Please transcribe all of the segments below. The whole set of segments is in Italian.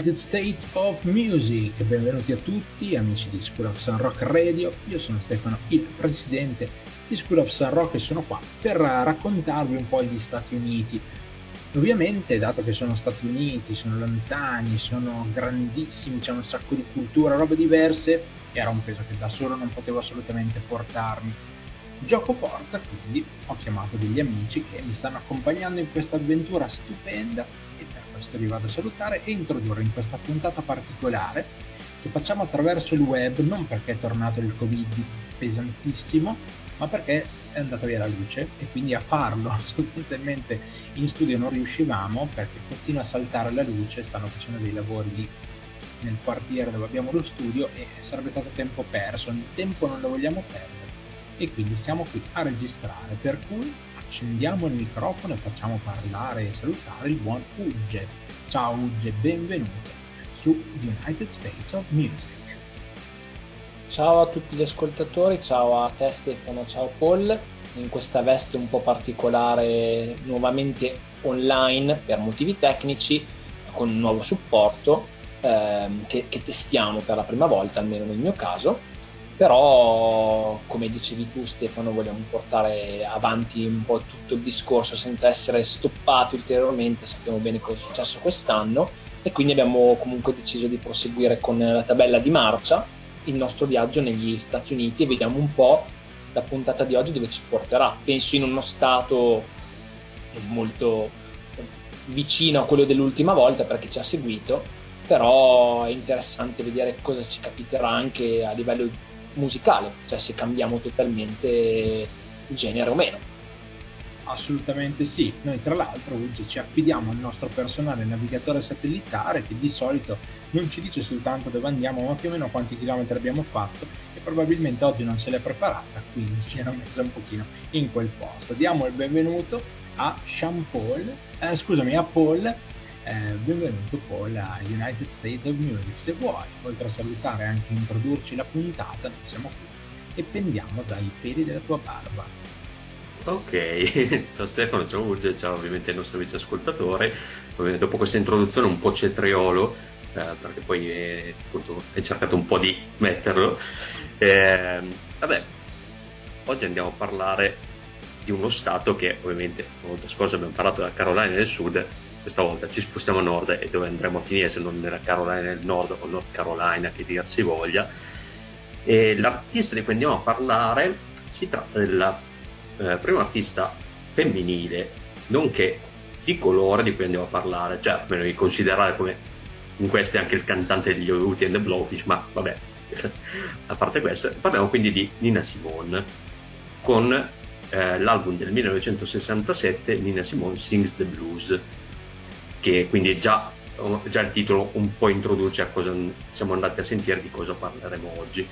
United States of Music. Benvenuti a tutti, amici di School of Sun Rock Radio. Io sono Stefano, il presidente di School of Sun Rock e sono qua per raccontarvi un po' gli Stati Uniti. Ovviamente, dato che sono Stati Uniti, sono lontani, sono grandissimi, c'è un sacco di cultura, robe diverse, era un peso che da solo non potevo assolutamente portarmi. Gioco forza, quindi ho chiamato degli amici che mi stanno accompagnando in questa avventura stupenda questo vi vado a salutare e introdurre in questa puntata particolare che facciamo attraverso il web non perché è tornato il covid pesantissimo ma perché è andata via la luce e quindi a farlo sostanzialmente in studio non riuscivamo perché continua a saltare la luce, stanno facendo dei lavori lì nel quartiere dove abbiamo lo studio e sarebbe stato tempo perso, il tempo non lo vogliamo perdere e quindi siamo qui a registrare per cui accendiamo il microfono e facciamo parlare e salutare il buon Ugge. Ciao Ugge, benvenuto su United States of Music. Ciao a tutti gli ascoltatori, ciao a te Stefano, ciao Paul, in questa veste un po' particolare nuovamente online per motivi tecnici con un nuovo supporto ehm, che, che testiamo per la prima volta, almeno nel mio caso però come dicevi tu Stefano vogliamo portare avanti un po' tutto il discorso senza essere stoppati ulteriormente. Sappiamo bene cosa è successo quest'anno e quindi abbiamo comunque deciso di proseguire con la tabella di marcia il nostro viaggio negli Stati Uniti e vediamo un po' la puntata di oggi dove ci porterà. Penso in uno stato molto vicino a quello dell'ultima volta per chi ci ha seguito però è interessante vedere cosa ci capiterà anche a livello musicale, cioè se cambiamo totalmente il genere o meno. Assolutamente sì, noi tra l'altro oggi ci affidiamo al nostro personale navigatore satellitare che di solito non ci dice soltanto dove andiamo ma più o meno quanti chilometri abbiamo fatto e probabilmente oggi non se l'è preparata, quindi si era messa un pochino in quel posto. Diamo il benvenuto a Sean Paul, eh, scusami, a Paul eh, benvenuto poi a United States of Music. Se vuoi, oltre a salutare e anche introdurci la puntata, noi siamo qui e pendiamo dai peli della tua barba. Ok, ciao Stefano, ciao Urge, ciao ovviamente il nostro vice ascoltatore. Dopo questa introduzione un po' cetriolo, eh, perché poi eh, appunto, hai cercato un po' di metterlo. Eh, vabbè, oggi andiamo a parlare di uno stato che ovviamente la volta scorsa abbiamo parlato della Carolina del Sud, questa volta ci spostiamo a nord e dove andremo a finire se non nella Carolina del Nord o North Carolina che dir si voglia. E l'artista di cui andiamo a parlare si tratta della eh, prima artista femminile nonché di colore di cui andiamo a parlare cioè almeno di considerare come in questo è anche il cantante degli Uti and the Blowfish ma vabbè a parte questo parliamo quindi di Nina Simone con eh, l'album del 1967 Nina Simone Sings the Blues che quindi già, già il titolo un po' introduce a cosa siamo andati a sentire, di cosa parleremo oggi.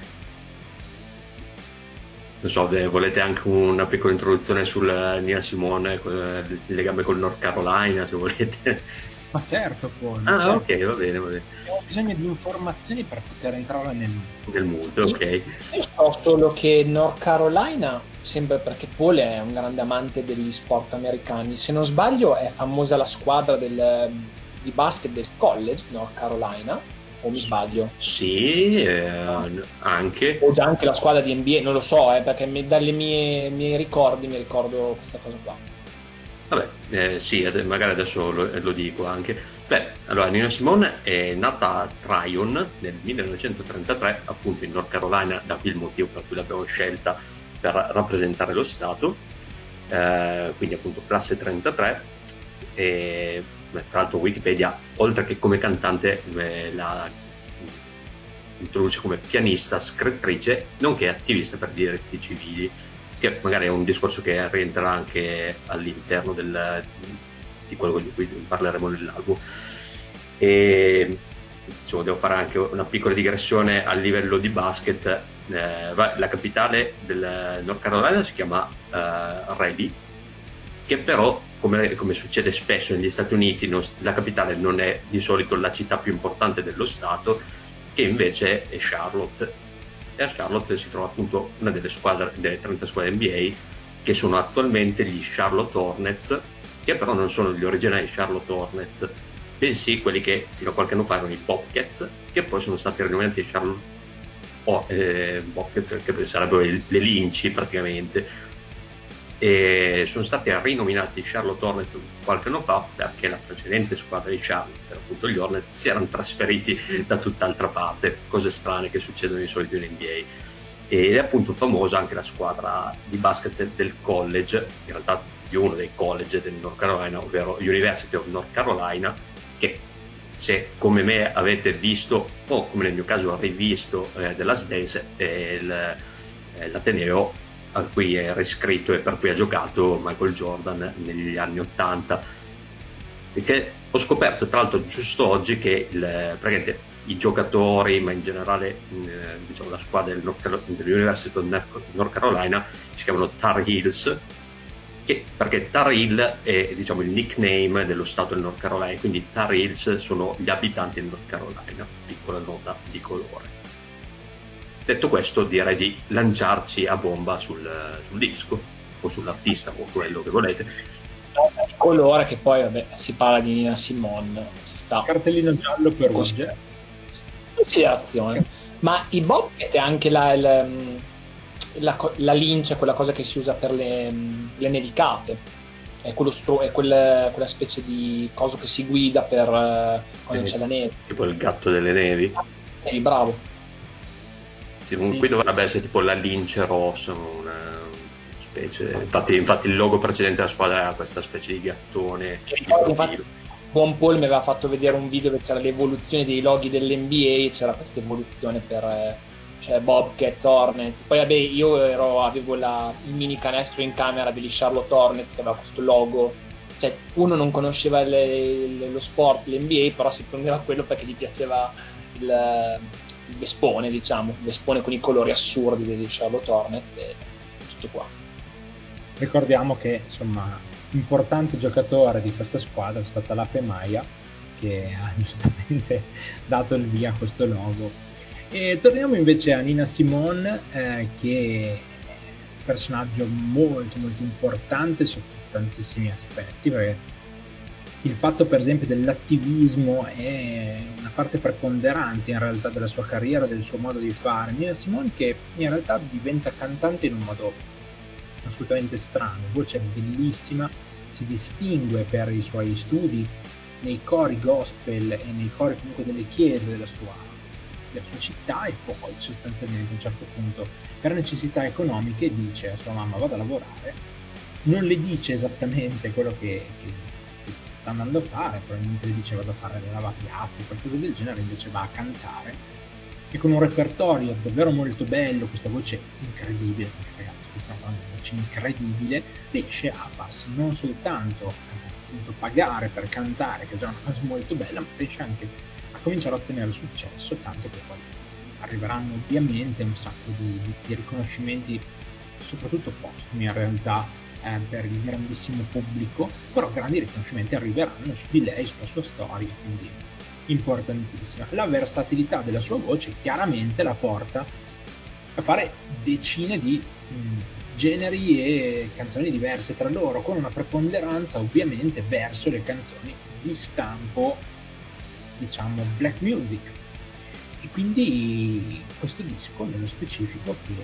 Non so, volete anche una piccola introduzione sul Nia Simone, il legame col North Carolina, se volete. Ma certo, può. Ah, certo. ok, va bene, va bene. Ho bisogno di informazioni per poter entrare nel, nel mood, ok. Io so solo che North Carolina sempre perché Paul è un grande amante degli sport americani. Se non sbaglio, è famosa la squadra del, di basket del college North Carolina. O mi sbaglio? Sì, eh, anche. O già anche la squadra di NBA, non lo so, eh, perché mi, dalle mie, miei ricordi mi ricordo questa cosa qua. Vabbè, eh, sì, magari adesso lo, lo, dico anche. Beh, allora Nina Simone è nata a Tryon nel 1933, appunto in North Carolina, da qui il motivo per cui l'abbiamo scelta per rappresentare lo Stato, eh, quindi appunto classe 33 e tra l'altro Wikipedia oltre che come cantante eh, la introduce come pianista, scrittrice nonché attivista per diritti civili che magari è un discorso che rientra anche all'interno del, di quello di cui parleremo nell'album. E insomma, devo fare anche una piccola digressione a livello di basket eh, la capitale del North Carolina si chiama eh, Raleigh, che però, come, come, succede spesso negli Stati Uniti, non, la capitale non è di solito la città più importante dello Stato, che invece è Charlotte. E a Charlotte si trova appunto una delle squadre, delle 30 squadre NBA, che sono attualmente gli Charlotte Hornets, che però non sono gli originali Charlotte Hornets, bensì quelli che fino a qualche anno fa erano i Bobcats, che poi sono stati rinominati Charlotte oh, eh, che sarebbero le linci praticamente. E sono stati rinominati Charlotte Hornets qualche anno fa perché la precedente squadra di Charlotte, per appunto gli Hornets, si erano trasferiti da tutt'altra parte, cose strane che succedono di solito in NBA ed è appunto famosa anche la squadra di basket del college, in realtà di uno dei college del North Carolina, ovvero University of North Carolina, che se come me avete visto o come nel mio caso rivisto eh, della SDES è il, l'Ateneo a cui è riscritto e per cui ha giocato Michael Jordan negli anni 80 e che ho scoperto tra l'altro giusto oggi che il, i giocatori ma in generale eh, diciamo, la squadra del North, dell'University of North Carolina si chiamano Tar Heels che, perché Tar Heel è diciamo, il nickname dello stato del North Carolina, quindi Tar Heels sono gli abitanti del North Carolina, piccola nota di colore. Detto questo, direi di lanciarci a bomba sul, sul disco o sull'artista o quello che volete. Di colore che poi vabbè, si parla di Nina Simone, ci sta. Cartellino giallo per Roger. Considerazione. Ma i Bobcat è anche la, il, la, la lince, quella cosa che si usa per le, le nevicate. È, stro- è quel, quella specie di cosa che si guida per uh, quando c'è la neve. Tipo il gatto delle nevi. Ehi, bravo. Sì, sì. Qui dovrebbe essere tipo la lince rossa, una specie. Infatti, infatti, il logo precedente della squadra era questa specie di gattone. Infatti, infatti, Buon Paul mi aveva fatto vedere un video dove c'era l'evoluzione dei loghi dell'NBA e c'era questa evoluzione per eh, cioè Bobcats, Hornets. Poi vabbè, io ero, avevo la, il mini canestro in camera degli Charlotte Hornets che aveva questo logo. Cioè, uno non conosceva le, le, lo sport, l'NBA, però si prendeva quello perché gli piaceva il, il vespone, diciamo, il vespone con i colori assurdi degli Charlotte Hornets e tutto qua. Ricordiamo che, insomma, importante giocatore di questa squadra è stata l'Ape Maia, che ha giustamente dato il via a questo logo e torniamo invece a Nina Simone, eh, che è un personaggio molto molto importante sotto tantissimi aspetti, perché il fatto per esempio dell'attivismo è una parte preponderante in realtà della sua carriera, del suo modo di fare. Nina Simone che in realtà diventa cantante in un modo assolutamente strano, voce bellissima, si distingue per i suoi studi nei cori gospel e nei cori comunque delle chiese della sua della sua città e poi sostanzialmente a un certo punto per necessità economiche dice a sua mamma vado a lavorare, non le dice esattamente quello che, che, che sta andando a fare, probabilmente le dice vado a fare le lavapiatti qualcosa del genere, invece va a cantare. E con un repertorio davvero molto bello, questa voce incredibile, ragazzi questa è una voce incredibile, riesce a farsi non soltanto pagare per cantare, che è già una cosa molto bella, ma riesce anche cominciare a ottenere successo, tanto che poi arriveranno ovviamente un sacco di, di, di riconoscimenti, soprattutto postumi in realtà eh, per il grandissimo pubblico, però grandi riconoscimenti arriveranno su di lei, sulla sua storia, quindi importantissima. La versatilità della sua voce chiaramente la porta a fare decine di mh, generi e canzoni diverse tra loro, con una preponderanza ovviamente verso le canzoni di stampo diciamo black music e quindi questo disco nello specifico che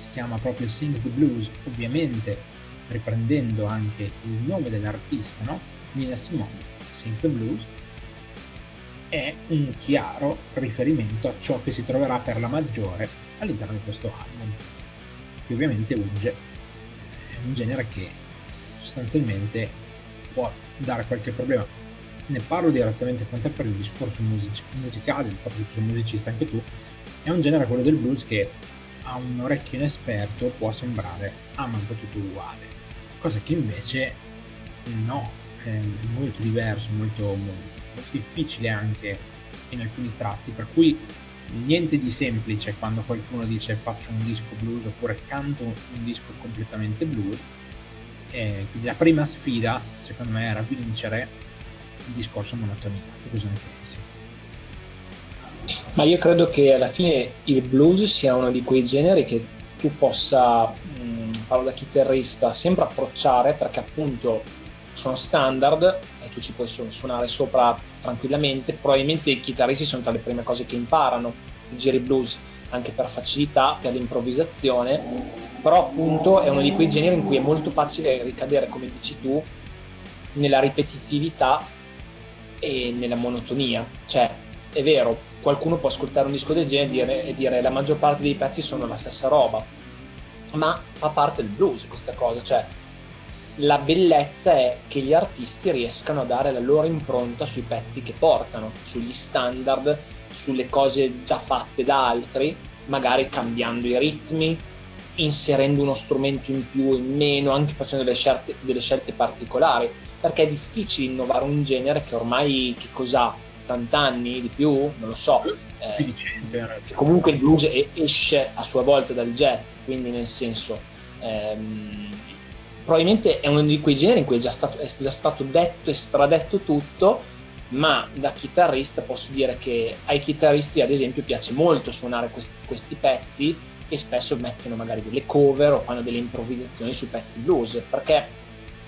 si chiama proprio Sings the Blues ovviamente riprendendo anche il nome dell'artista no? Nina Simone Sings the Blues è un chiaro riferimento a ciò che si troverà per la maggiore all'interno di questo album che ovviamente Uge è un genere che sostanzialmente può dare qualche problema ne parlo direttamente con te per il discorso music- musicale, il fatto che tu sei musicista anche tu, è un genere quello del blues che a un orecchio inesperto può sembrare ah tutto uguale, cosa che invece no, è molto diverso, molto, molto difficile anche in alcuni tratti, per cui niente di semplice quando qualcuno dice faccio un disco blues oppure canto un disco completamente blues. E quindi la prima sfida, secondo me, era vincere il discorso monotonia. cosa ne pensi? Ma io credo che alla fine il blues sia uno di quei generi che tu possa, mh, parlo da chitarrista, sempre approcciare perché appunto sono standard e tu ci puoi suonare sopra tranquillamente. Probabilmente i chitarristi sono tra le prime cose che imparano i giri blues anche per facilità, per l'improvvisazione, però appunto è uno di quei generi in cui è molto facile ricadere, come dici tu, nella ripetitività e nella monotonia. Cioè, è vero, qualcuno può ascoltare un disco del genere e dire, e dire la maggior parte dei pezzi sono la stessa roba, ma fa parte del blues questa cosa, cioè la bellezza è che gli artisti riescano a dare la loro impronta sui pezzi che portano, sugli standard, sulle cose già fatte da altri, magari cambiando i ritmi, inserendo uno strumento in più o in meno, anche facendo delle scelte, delle scelte particolari, perché è difficile innovare un genere che ormai che cos'ha? 80 anni di più, non lo so. Eh, comunque il blues esce a sua volta dal jazz, quindi nel senso ehm, probabilmente è uno di quei generi in cui è già stato, è già stato detto e stradetto tutto, ma da chitarrista posso dire che ai chitarristi ad esempio piace molto suonare questi, questi pezzi e spesso mettono magari delle cover o fanno delle improvvisazioni su pezzi blues perché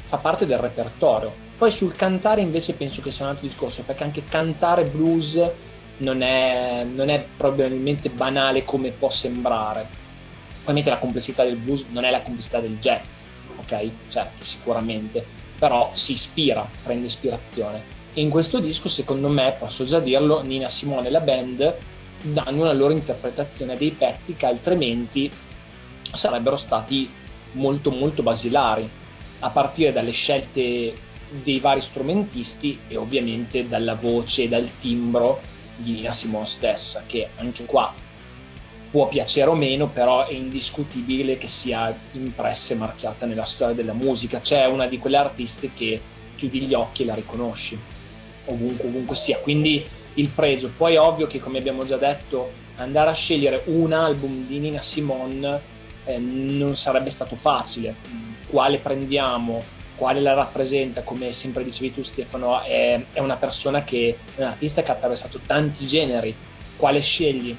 fa parte del repertorio. Poi sul cantare invece penso che sia un altro discorso perché anche cantare blues non è, non è probabilmente banale come può sembrare. Ovviamente la complessità del blues non è la complessità del jazz, ok? Certo, sicuramente, però si ispira, prende ispirazione. E in questo disco, secondo me, posso già dirlo, Nina Simone e la band danno una loro interpretazione dei pezzi che altrimenti sarebbero stati molto molto basilari, a partire dalle scelte dei vari strumentisti e ovviamente dalla voce e dal timbro di Nina Simone stessa, che anche qua può piacere o meno, però è indiscutibile che sia impressa e marchiata nella storia della musica. C'è una di quelle artiste che chiudi gli occhi e la riconosci, ovunque, ovunque sia. Quindi il pregio. Poi è ovvio che, come abbiamo già detto, andare a scegliere un album di Nina Simone eh, non sarebbe stato facile. Quale prendiamo? Quale la rappresenta? Come sempre dicevi tu, Stefano, è, è una persona che è un artista che ha attraversato tanti generi. Quale scegli?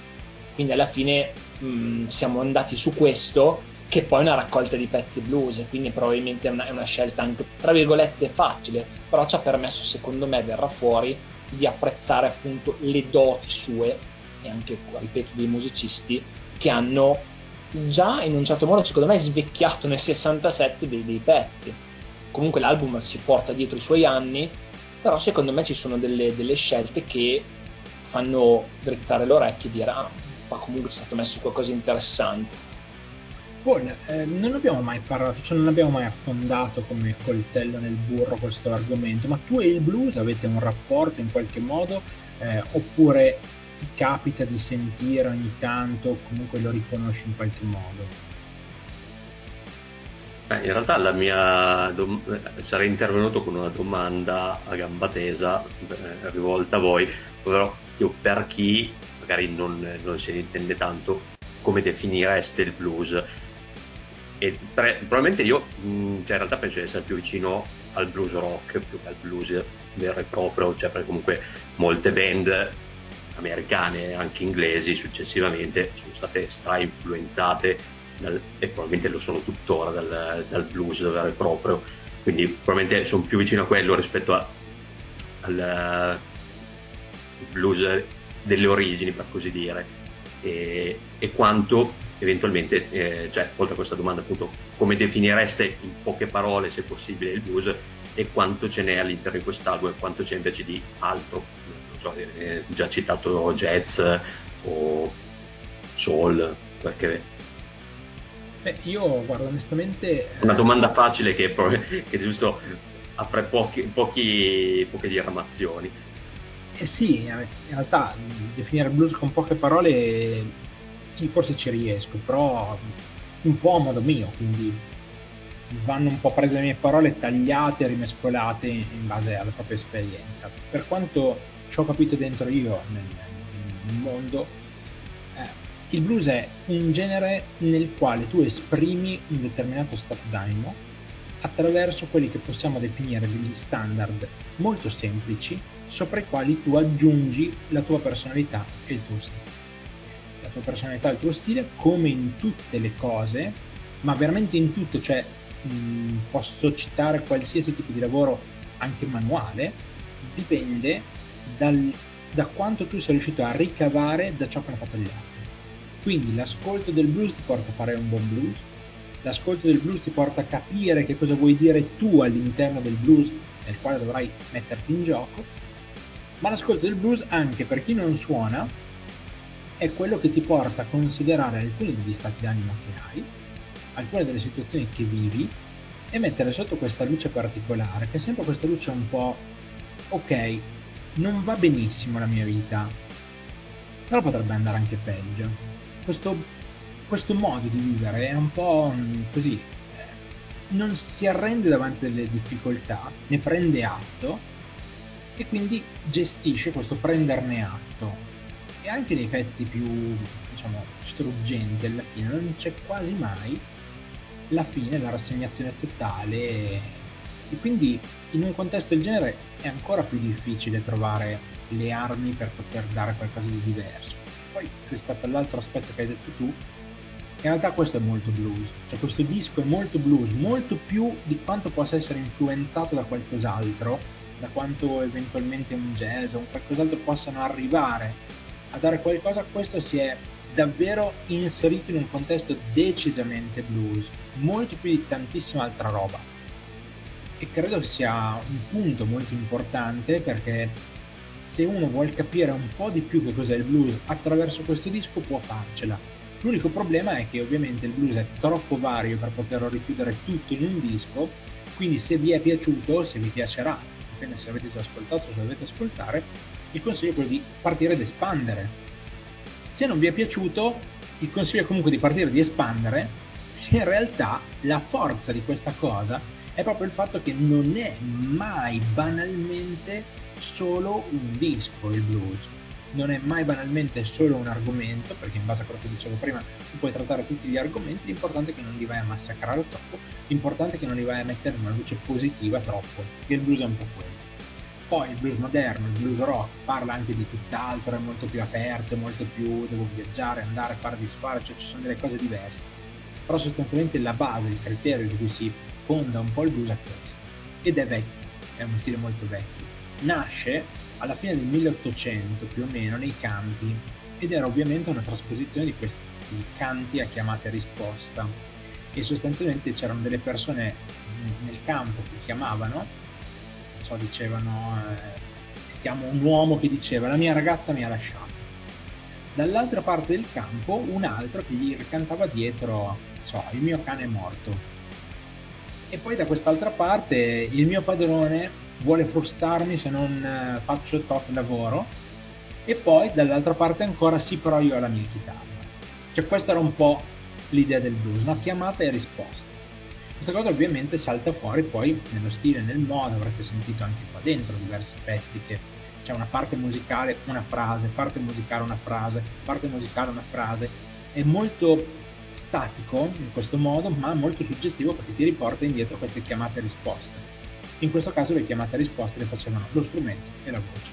Quindi alla fine mh, siamo andati su questo, che poi è una raccolta di pezzi blues, quindi probabilmente è una, è una scelta anche, tra virgolette, facile, però ci ha permesso, secondo me, verrà fuori di apprezzare appunto le doti sue e anche, ripeto, dei musicisti che hanno già in un certo modo, secondo me, svecchiato nel 67 dei, dei pezzi. Comunque l'album si porta dietro i suoi anni, però secondo me ci sono delle, delle scelte che fanno drizzare le orecchie e dire ah, ma comunque è stato messo qualcosa di interessante. Paul, eh, non abbiamo mai parlato, cioè non abbiamo mai affondato come coltello nel burro questo argomento, ma tu e il blues avete un rapporto in qualche modo eh, oppure ti capita di sentire ogni tanto comunque lo riconosci in qualche modo? Beh, in realtà la mia dom- sarei intervenuto con una domanda a gamba tesa eh, rivolta a voi, però io per chi magari non, non se ne intende tanto, come definireste il blues? E pre- probabilmente io, mh, cioè in realtà penso di essere più vicino al blues rock più che al blues vero e proprio, cioè perché comunque molte band americane e anche inglesi successivamente sono state stra influenzate dal, e probabilmente lo sono tuttora dal, dal, blues vero e proprio, quindi probabilmente sono più vicino a quello rispetto a, al blues delle origini, per così dire, e, e quanto eventualmente, eh, cioè, oltre a questa domanda, appunto, come definireste in poche parole, se possibile, il blues e quanto ce n'è all'interno di quest'album e quanto c'è invece di altro, so, eh, già citato jazz o soul, perché... Beh, io guardo onestamente... Una domanda facile che, che giusto apre pochi, pochi, poche diramazioni. Eh sì, in realtà definire il blues con poche parole, sì, forse ci riesco, però un po' a modo mio, quindi vanno un po' prese le mie parole tagliate rimescolate in base alla propria esperienza. Per quanto ci ho capito dentro io nel, nel mondo, eh, il blues è un genere nel quale tu esprimi un determinato stato d'animo attraverso quelli che possiamo definire degli standard molto semplici sopra i quali tu aggiungi la tua personalità e il tuo stile. La tua personalità e il tuo stile, come in tutte le cose, ma veramente in tutto, cioè mh, posso citare qualsiasi tipo di lavoro, anche manuale, dipende dal, da quanto tu sei riuscito a ricavare da ciò che hanno fatto gli altri. Quindi l'ascolto del blues ti porta a fare un buon blues, l'ascolto del blues ti porta a capire che cosa vuoi dire tu all'interno del blues nel quale dovrai metterti in gioco, ma l'ascolto del blues anche per chi non suona è quello che ti porta a considerare alcuni degli stati d'animo che hai, alcune delle situazioni che vivi e mettere sotto questa luce particolare, che è sempre questa luce un po' ok, non va benissimo la mia vita, però potrebbe andare anche peggio. Questo, questo modo di vivere è un po' così, eh, non si arrende davanti alle difficoltà, ne prende atto e quindi gestisce questo prenderne atto. E anche nei pezzi più diciamo struggenti alla fine non c'è quasi mai la fine, la rassegnazione totale. E quindi in un contesto del genere è ancora più difficile trovare le armi per poter dare qualcosa di diverso. Poi rispetto all'altro aspetto che hai detto tu, in realtà questo è molto blues, cioè questo disco è molto blues, molto più di quanto possa essere influenzato da qualcos'altro, da quanto eventualmente un jazz o un qualcos'altro possano arrivare a dare qualcosa, questo si è davvero inserito in un contesto decisamente blues, molto più di tantissima altra roba. E credo sia un punto molto importante perché se uno vuole capire un po' di più che cos'è il blues attraverso questo disco può farcela. L'unico problema è che ovviamente il blues è troppo vario per poterlo richiudere tutto in un disco, quindi se vi è piaciuto, se vi piacerà, dipende se l'avete già ascoltato o se dovete ascoltare, il consiglio è quello di partire ed espandere. Se non vi è piaciuto, il consiglio è comunque di partire ed espandere. In realtà la forza di questa cosa è proprio il fatto che non è mai banalmente solo un disco il blues. Non è mai banalmente solo un argomento, perché in base a quello che dicevo prima, tu puoi trattare tutti gli argomenti, l'importante è che non li vai a massacrare troppo, l'importante è che non li vai a mettere in una luce positiva troppo, e il blues è un po' quello. Poi il blues moderno, il blues rock parla anche di tutt'altro, è molto più aperto, è molto più devo viaggiare, andare, fare, disfare, cioè ci sono delle cose diverse. Però sostanzialmente la base, il criterio di cui si fonda un po' il blues è questo. Ed è vecchio, è uno stile molto vecchio. Nasce alla fine del 1800 più o meno nei campi ed era ovviamente una trasposizione di questi canti a chiamata e risposta e sostanzialmente c'erano delle persone nel campo che chiamavano so, dicevano, eh, chiamo un uomo che diceva la mia ragazza mi ha lasciato. Dall'altra parte del campo un altro che gli cantava dietro, so, il mio cane è morto. E poi da quest'altra parte il mio padrone vuole frustarmi se non eh, faccio top lavoro. E poi dall'altra parte ancora sì, però io ho la mia chitarra. Cioè questa era un po' l'idea del blues, una chiamata e risposta. Questa cosa ovviamente salta fuori poi nello stile, nel modo, avrete sentito anche qua dentro diversi pezzi che c'è una parte musicale, una frase, parte musicale, una frase, parte musicale, una frase. È molto statico in questo modo, ma molto suggestivo perché ti riporta indietro queste chiamate risposte. In questo caso le chiamate risposte le facevano lo strumento e la voce.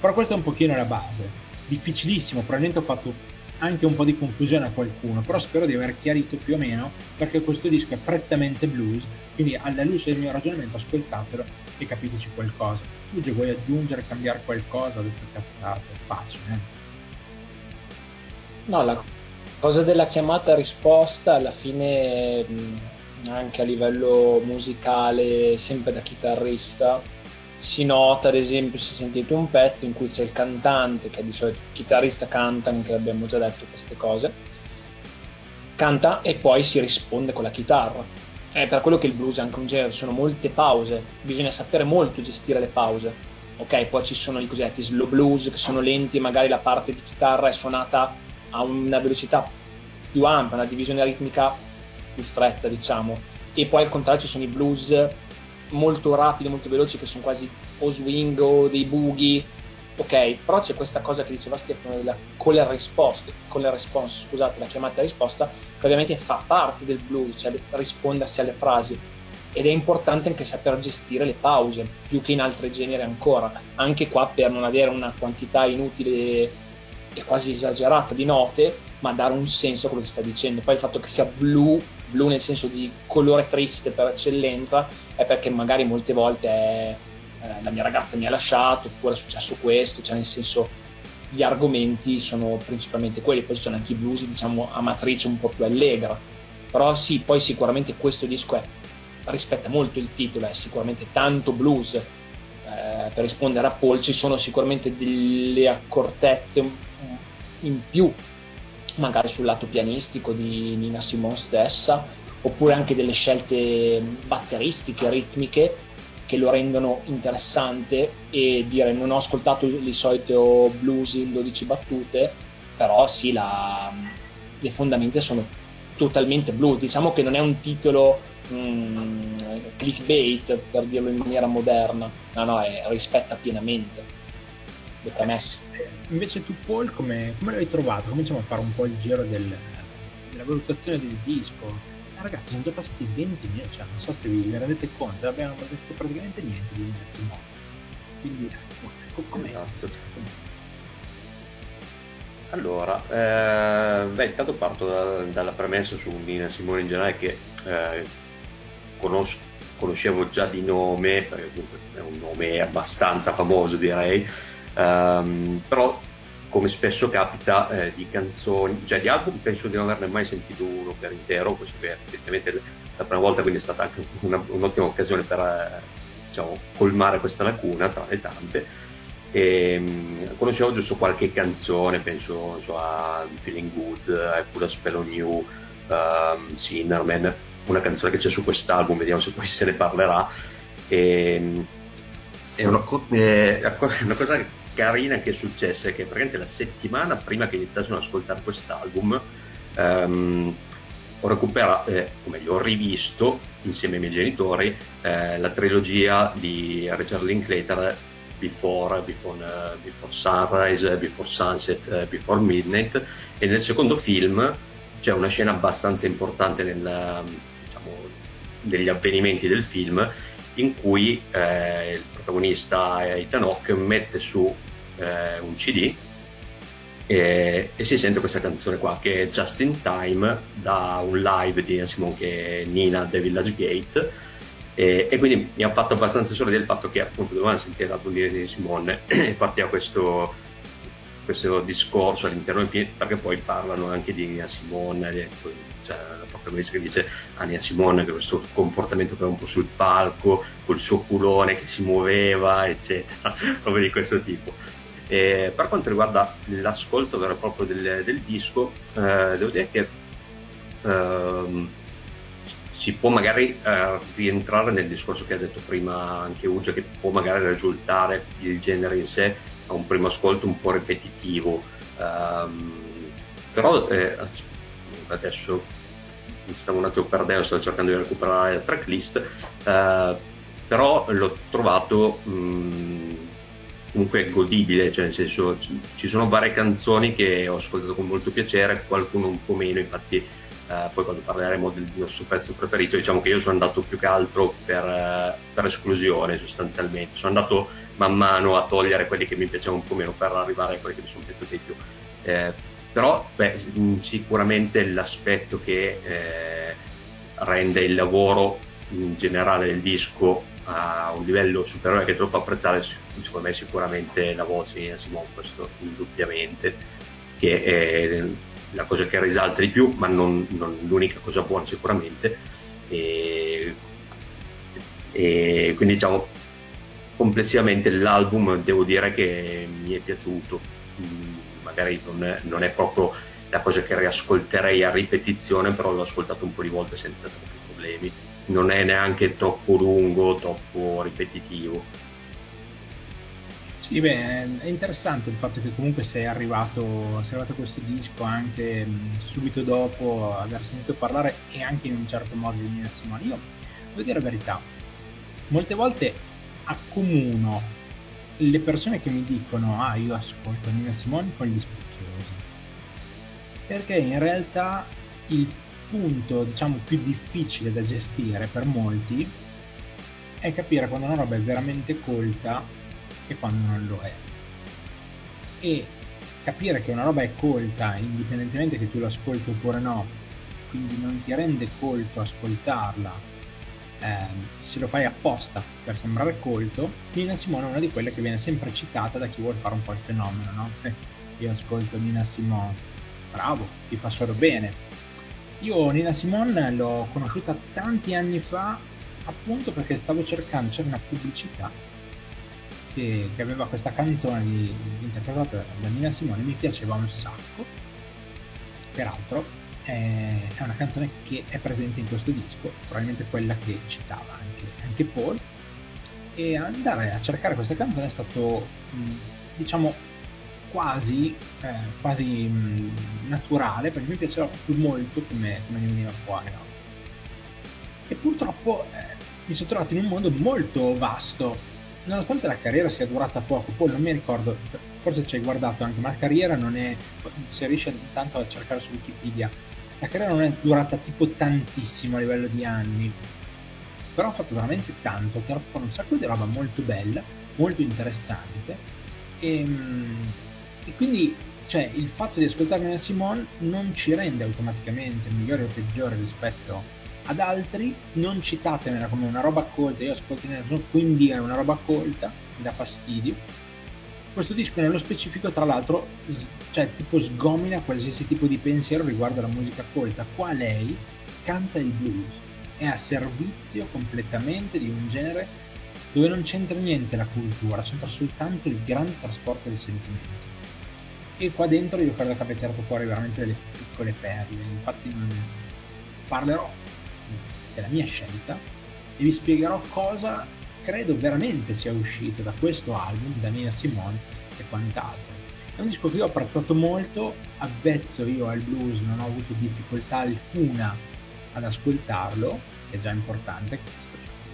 Però questa è un pochino la base. Difficilissimo, probabilmente ho fatto anche un po' di confusione a qualcuno, però spero di aver chiarito più o meno perché questo disco è prettamente blues, quindi alla luce del mio ragionamento ascoltatelo e capiteci qualcosa. Tu già vuoi aggiungere, cambiare qualcosa, ho detto cazzate, facile. Eh? No, la cosa della chiamata risposta alla fine anche a livello musicale, sempre da chitarrista, si nota ad esempio se sentite un pezzo in cui c'è il cantante che di solito il chitarrista canta anche abbiamo già detto queste cose canta e poi si risponde con la chitarra. È per quello che il blues è anche un genere sono molte pause bisogna sapere molto gestire le pause. Ok poi ci sono i cosiddetti slow blues che sono lenti magari la parte di chitarra è suonata a una velocità più ampia una divisione ritmica più stretta diciamo e poi al contrario ci sono i blues molto rapidi, molto veloci, che sono quasi o swing o dei bughi. Ok, però c'è questa cosa che diceva Stefano della con le risposte, con le response, scusate, la chiamata a risposta, che ovviamente fa parte del blues, cioè rispondersi alle frasi. Ed è importante anche saper gestire le pause, più che in altri generi ancora. Anche qua per non avere una quantità inutile e quasi esagerata di note, ma dare un senso a quello che sta dicendo. Poi il fatto che sia blu blu nel senso di colore triste per eccellenza, è perché magari molte volte è, eh, la mia ragazza mi ha lasciato, oppure è successo questo, cioè nel senso gli argomenti sono principalmente quelli, poi ci sono anche i blues diciamo a matrice un po' più allegra, però sì, poi sicuramente questo disco è, rispetta molto il titolo, è sicuramente tanto blues, eh, per rispondere a Paul ci sono sicuramente delle accortezze in più magari sul lato pianistico di Nina Simone stessa, oppure anche delle scelte batteristiche, ritmiche che lo rendono interessante e dire non ho ascoltato il solito blues in 12 battute, però sì, la, le fondamenta sono totalmente blues. Diciamo che non è un titolo mm, clickbait per dirlo in maniera moderna, no, no, è, rispetta pienamente le premesse invece tu Paul come, come l'hai trovato? Cominciamo a fare un po' il giro del, della valutazione del disco. Eh, ragazzi, sono già passati 20 minuti, cioè non so se vi rendete conto, abbiamo detto praticamente niente di Nina Simone. Quindi, ecco, com'è? Esatto. Allora, eh, beh, intanto parto da, dalla premessa su Nina Simone in generale che eh, conosco, conoscevo già di nome, perché comunque è un nome abbastanza famoso direi, Um, però come spesso capita eh, di canzoni, cioè di album penso di non averne mai sentito uno per intero, così che effettivamente la prima volta quindi è stata anche una, un'ottima occasione per eh, diciamo, colmare questa lacuna tra le tante. E, um, conoscevo giusto qualche canzone, penso so, a Feeling Good, a Spell on You, um, Sinnerman, una canzone che c'è su quest'album, vediamo se poi se ne parlerà. E, ehm, è una, è una cosa che carina che è successa è che praticamente la settimana prima che iniziassero ad ascoltare quest'album um, ho recuperato, eh, o meglio, ho rivisto insieme ai miei genitori eh, la trilogia di Richard Linklater Before, Before, uh, Before Sunrise, Before Sunset, uh, Before Midnight. E nel secondo film c'è una scena abbastanza importante nel, diciamo, negli avvenimenti del film in cui eh, il protagonista Ethan Hawke mette su eh, un CD e, e, si sente questa canzone qua che è Just in Time da un live di Simone che è Nina The Village Gate. E, e, quindi mi ha fatto abbastanza sorridere il fatto che appunto dovevamo sentire l'album di Simone e partiva questo, questo discorso all'interno del film perché poi parlano anche di Nina Simone cioè la protagonista che dice a Nia Simone che questo comportamento che era un po' sul palco col suo culone che si muoveva eccetera roba di questo tipo. E per quanto riguarda l'ascolto vero e proprio del, del disco eh, devo dire che ehm, si può magari eh, rientrare nel discorso che ha detto prima anche Ugia che può magari risultare il genere in sé a un primo ascolto un po' ripetitivo um, però eh, adesso mi stavo un attimo perdendo, stavo cercando di recuperare la tracklist, eh, però l'ho trovato mh, mm, comunque godibile, cioè nel senso ci sono varie canzoni che ho ascoltato con molto piacere, qualcuno un po' meno, infatti eh, poi quando parleremo del nostro pezzo preferito diciamo che io sono andato più che altro per, eh, per esclusione sostanzialmente, sono andato man mano a togliere quelli che mi piacevano un po' meno per arrivare a quelli che mi sono piaciuti di più. Eh, però beh, sicuramente l'aspetto che eh, rende il lavoro in generale del disco a un livello superiore che te lo fa apprezzare secondo me sicuramente la voce di Simone questo indubbiamente che è la cosa che risalta di più ma non, non l'unica cosa buona sicuramente e, e quindi diciamo complessivamente l'album devo dire che mi è piaciuto mm, magari non è, non è, proprio la cosa che riascolterei a ripetizione, però l'ho ascoltato un po' di volte senza troppi problemi. Non è neanche troppo lungo, troppo ripetitivo. Sì, beh, è interessante il fatto che comunque sei arrivato, sei arrivato a questo disco anche subito dopo aver sentito parlare e anche in un certo modo di Nina Simone. Io devo dire la verità, molte volte accomuno le persone che mi dicono ah io ascolto Nina Simone con gli spocchiosi perché in realtà il punto diciamo più difficile da gestire per molti è capire quando una roba è veramente colta e quando non lo è e capire che una roba è colta indipendentemente che tu l'ascolti oppure no quindi non ti rende colto ascoltarla, eh, se lo fai apposta per sembrare colto, Nina Simone è una di quelle che viene sempre citata da chi vuole fare un po' il fenomeno, no? Eh, io ascolto Nina Simone, bravo, ti fa solo bene. Io Nina Simone l'ho conosciuta tanti anni fa appunto perché stavo cercando, c'era una pubblicità che, che aveva questa canzone di, interpretata da Nina Simone, mi piaceva un sacco. Peraltro è, è una canzone che è presente in questo disco, probabilmente quella che citava anche, anche Paul. E andare a cercare questa canzone è stato, diciamo, quasi, eh, quasi mh, naturale, perché mi piaceva più molto come, come ne veniva fuori. No? E purtroppo eh, mi sono trovato in un mondo molto vasto, nonostante la carriera sia durata poco, poi non mi ricordo, forse ci hai guardato anche, ma la carriera non è, se riesci intanto a cercare su Wikipedia, la carriera non è durata tipo tantissimo a livello di anni, però ha fatto veramente tanto, ha tirato fuori un sacco di roba molto bella, molto interessante. E, ehm, e quindi cioè, il fatto di ascoltare Nina Simone non ci rende automaticamente migliori o peggiori rispetto ad altri, non citatemela come una roba colta, io ascolto Simone, quindi è una roba colta, mi dà fastidio. Questo disco nello specifico tra l'altro cioè tipo sgomina qualsiasi tipo di pensiero riguardo alla musica colta. Qua lei canta il blues, è a servizio completamente di un genere dove non c'entra niente la cultura, c'entra soltanto il grande trasporto del sentimento. E qua dentro io credo che abbia tirato fuori veramente delle piccole perle, infatti parlerò della mia scelta e vi spiegherò cosa credo veramente sia uscito da questo album, da Nina Simone e quant'altro. È un disco che io ho apprezzato molto, avvezzo io al blues, non ho avuto difficoltà alcuna ad ascoltarlo, che è già importante,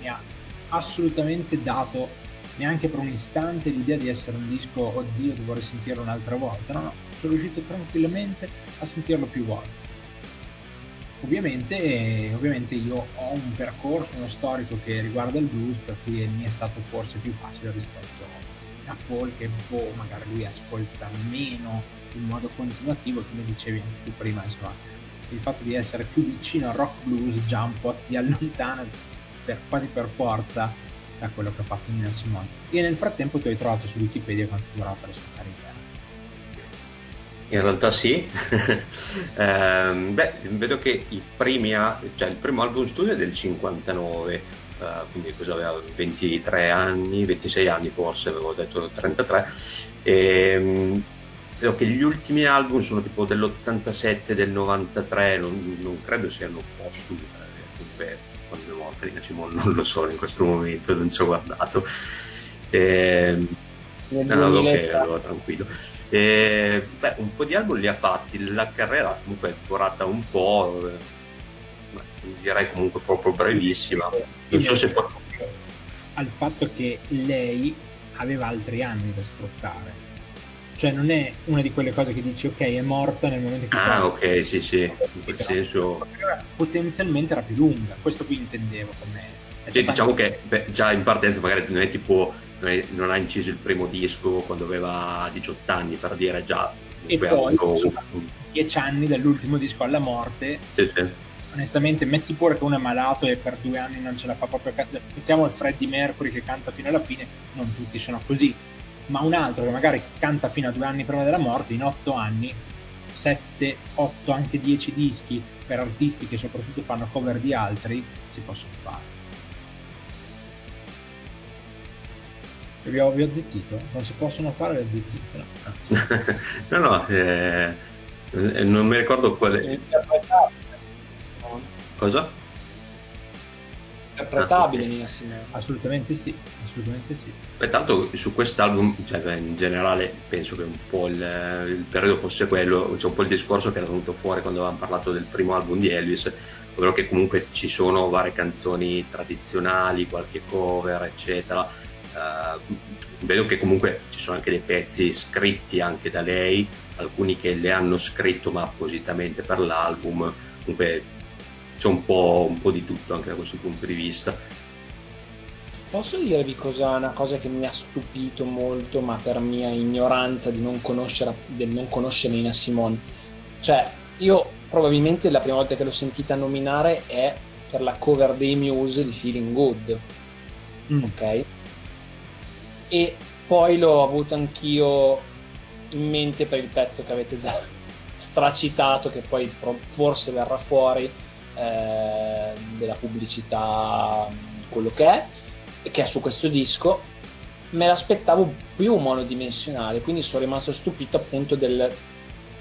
mi ha assolutamente dato neanche per un istante l'idea di essere un disco, oddio, dovrei sentirlo un'altra volta, no, no, sono riuscito tranquillamente a sentirlo più volte. Ovviamente, ovviamente io ho un percorso, uno storico che riguarda il blues, per cui mi è stato forse più facile rispetto a Paul che boh, magari lui ascolta meno in modo continuativo, come dicevi anche tu prima, insomma, il fatto di essere più vicino al rock blues già un po' ti allontana per, quasi per forza da quello che ha fatto Nina Simone. E nel frattempo ti hai trovato su Wikipedia quanto la sua carriera. In realtà sì, eh, beh, vedo che i primi, cioè il primo album studio è del 59, uh, quindi cosa aveva 23 anni, 26 anni forse, avevo detto 33. E, um, vedo che gli ultimi album sono tipo dell'87, del 93, non, non credo siano postumi, eh, comunque quando Lina Simone non lo so in questo momento, non ci ho guardato. E, no, ok, allora tranquillo. E, beh, un po' di album li ha fatti, la carriera comunque è durata un po', direi comunque proprio brevissima. Non so se può... Al fatto che lei aveva altri anni da sfruttare. Cioè non è una di quelle cose che dici ok è morta nel momento in cui... Ah ok sì sì, in quel senso... Potenzialmente era più lunga, questo qui intendevo come... Sì, diciamo che beh, già in partenza magari non è tipo non, ha inciso il primo disco quando aveva 18 anni per dire già e poi avuto... 10 anni dall'ultimo disco alla morte. Sì, sì. Onestamente metti pure che uno è malato e per due anni non ce la fa proprio mettiamo il Freddie Mercury che canta fino alla fine non tutti sono così. Ma un altro che magari canta fino a due anni prima della morte in otto anni 7, 8, anche 10 dischi per artisti che soprattutto fanno cover di altri si possono fare vi ho, vi ho zittito non si possono fare le zittite no no, no eh, non mi ricordo quale Cosa? Interpretabile Nina Simone. Assolutamente sì, assolutamente sì. Tanto su quest'album, cioè, in generale, penso che un po' il, il, periodo fosse quello, c'è un po' il discorso che era venuto fuori quando avevamo parlato del primo album di Elvis, ovvero che comunque ci sono varie canzoni tradizionali, qualche cover, eccetera. Uh, vedo che comunque ci sono anche dei pezzi scritti anche da lei, alcuni che le hanno scritto ma appositamente per l'album, comunque c'è un po', un po', di tutto anche da questo punto di vista. Posso dirvi cosa, una cosa che mi ha stupito molto, ma per mia ignoranza di non conoscere, del non conoscere Nina Simone? Cioè, io probabilmente la prima volta che l'ho sentita nominare è per la cover dei Muse di Feeling Good. Mm. Ok? E poi l'ho avuto anch'io in mente per il pezzo che avete già stracitato, che poi forse verrà fuori eh, della pubblicità, quello che è, e che è su questo disco. Me l'aspettavo più monodimensionale, quindi sono rimasto stupito appunto del,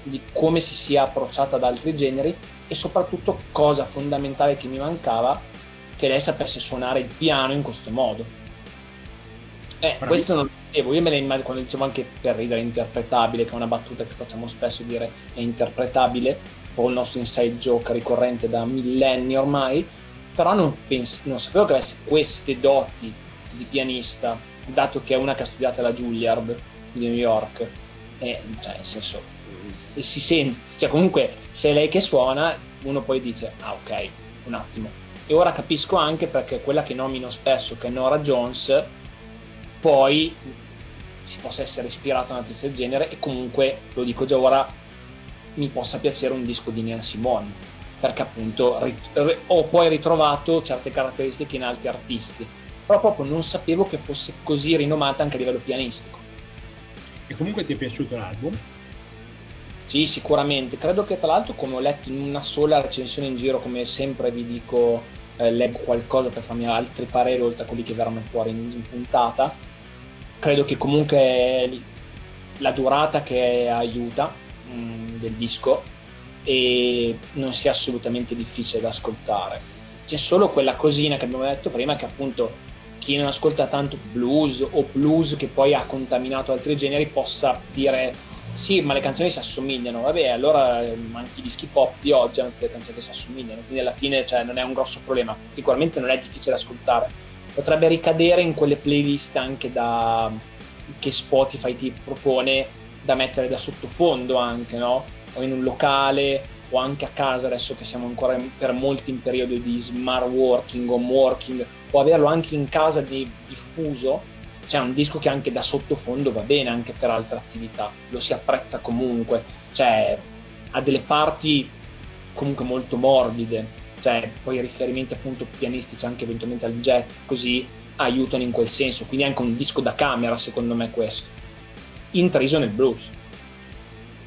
di come si sia approcciata ad altri generi e soprattutto cosa fondamentale che mi mancava, che lei sapesse suonare il piano in questo modo. Eh, questo non lo sapevo, io me ne immagino quando dicevo anche per ridere interpretabile, che è una battuta che facciamo spesso dire è interpretabile, o il nostro inside joke ricorrente da millenni ormai, però non, pens- non sapevo che avesse queste doti di pianista, dato che è una che ha studiato alla Juilliard di New York, e cioè nel senso si sente, cioè comunque se è lei che suona, uno poi dice, ah ok, un attimo. E ora capisco anche perché quella che nomino spesso, che è Nora Jones, poi si possa essere ispirato a un'artista del genere e comunque, lo dico già ora, mi possa piacere un disco di Nina Simone, perché appunto rit- ho poi ritrovato certe caratteristiche in altri artisti, però proprio non sapevo che fosse così rinomata anche a livello pianistico. E comunque ti è piaciuto l'album? Sì, sicuramente. Credo che tra l'altro, come ho letto in una sola recensione in giro, come sempre vi dico, eh, leggo qualcosa per farmi altri pareri oltre a quelli che verranno fuori in, in puntata. Credo che comunque la durata che aiuta mh, mm, del disco e non sia assolutamente difficile da ascoltare. C'è solo quella cosina che abbiamo detto prima che appunto chi non ascolta tanto blues o blues che poi ha contaminato altri generi possa dire sì, ma le canzoni si assomigliano, vabbè, allora ehm, anche i dischi pop di oggi hanno delle canzoni che si assomigliano, quindi alla fine cioè, non è un grosso problema, sicuramente non è difficile da ascoltare, potrebbe ricadere in quelle playlist anche da, che Spotify ti propone da mettere da sottofondo anche, no? O in un locale o anche a casa adesso che siamo ancora in, per molti in periodo di smart working, home working, o averlo anche in casa di, diffuso c'è un disco che anche da sottofondo va bene anche per altre attività, lo si apprezza comunque, cioè ha delle parti comunque molto morbide, cioè poi riferimenti appunto pianistici anche eventualmente al jazz, così aiutano in quel senso, quindi anche un disco da camera secondo me questo, intriso nel blues.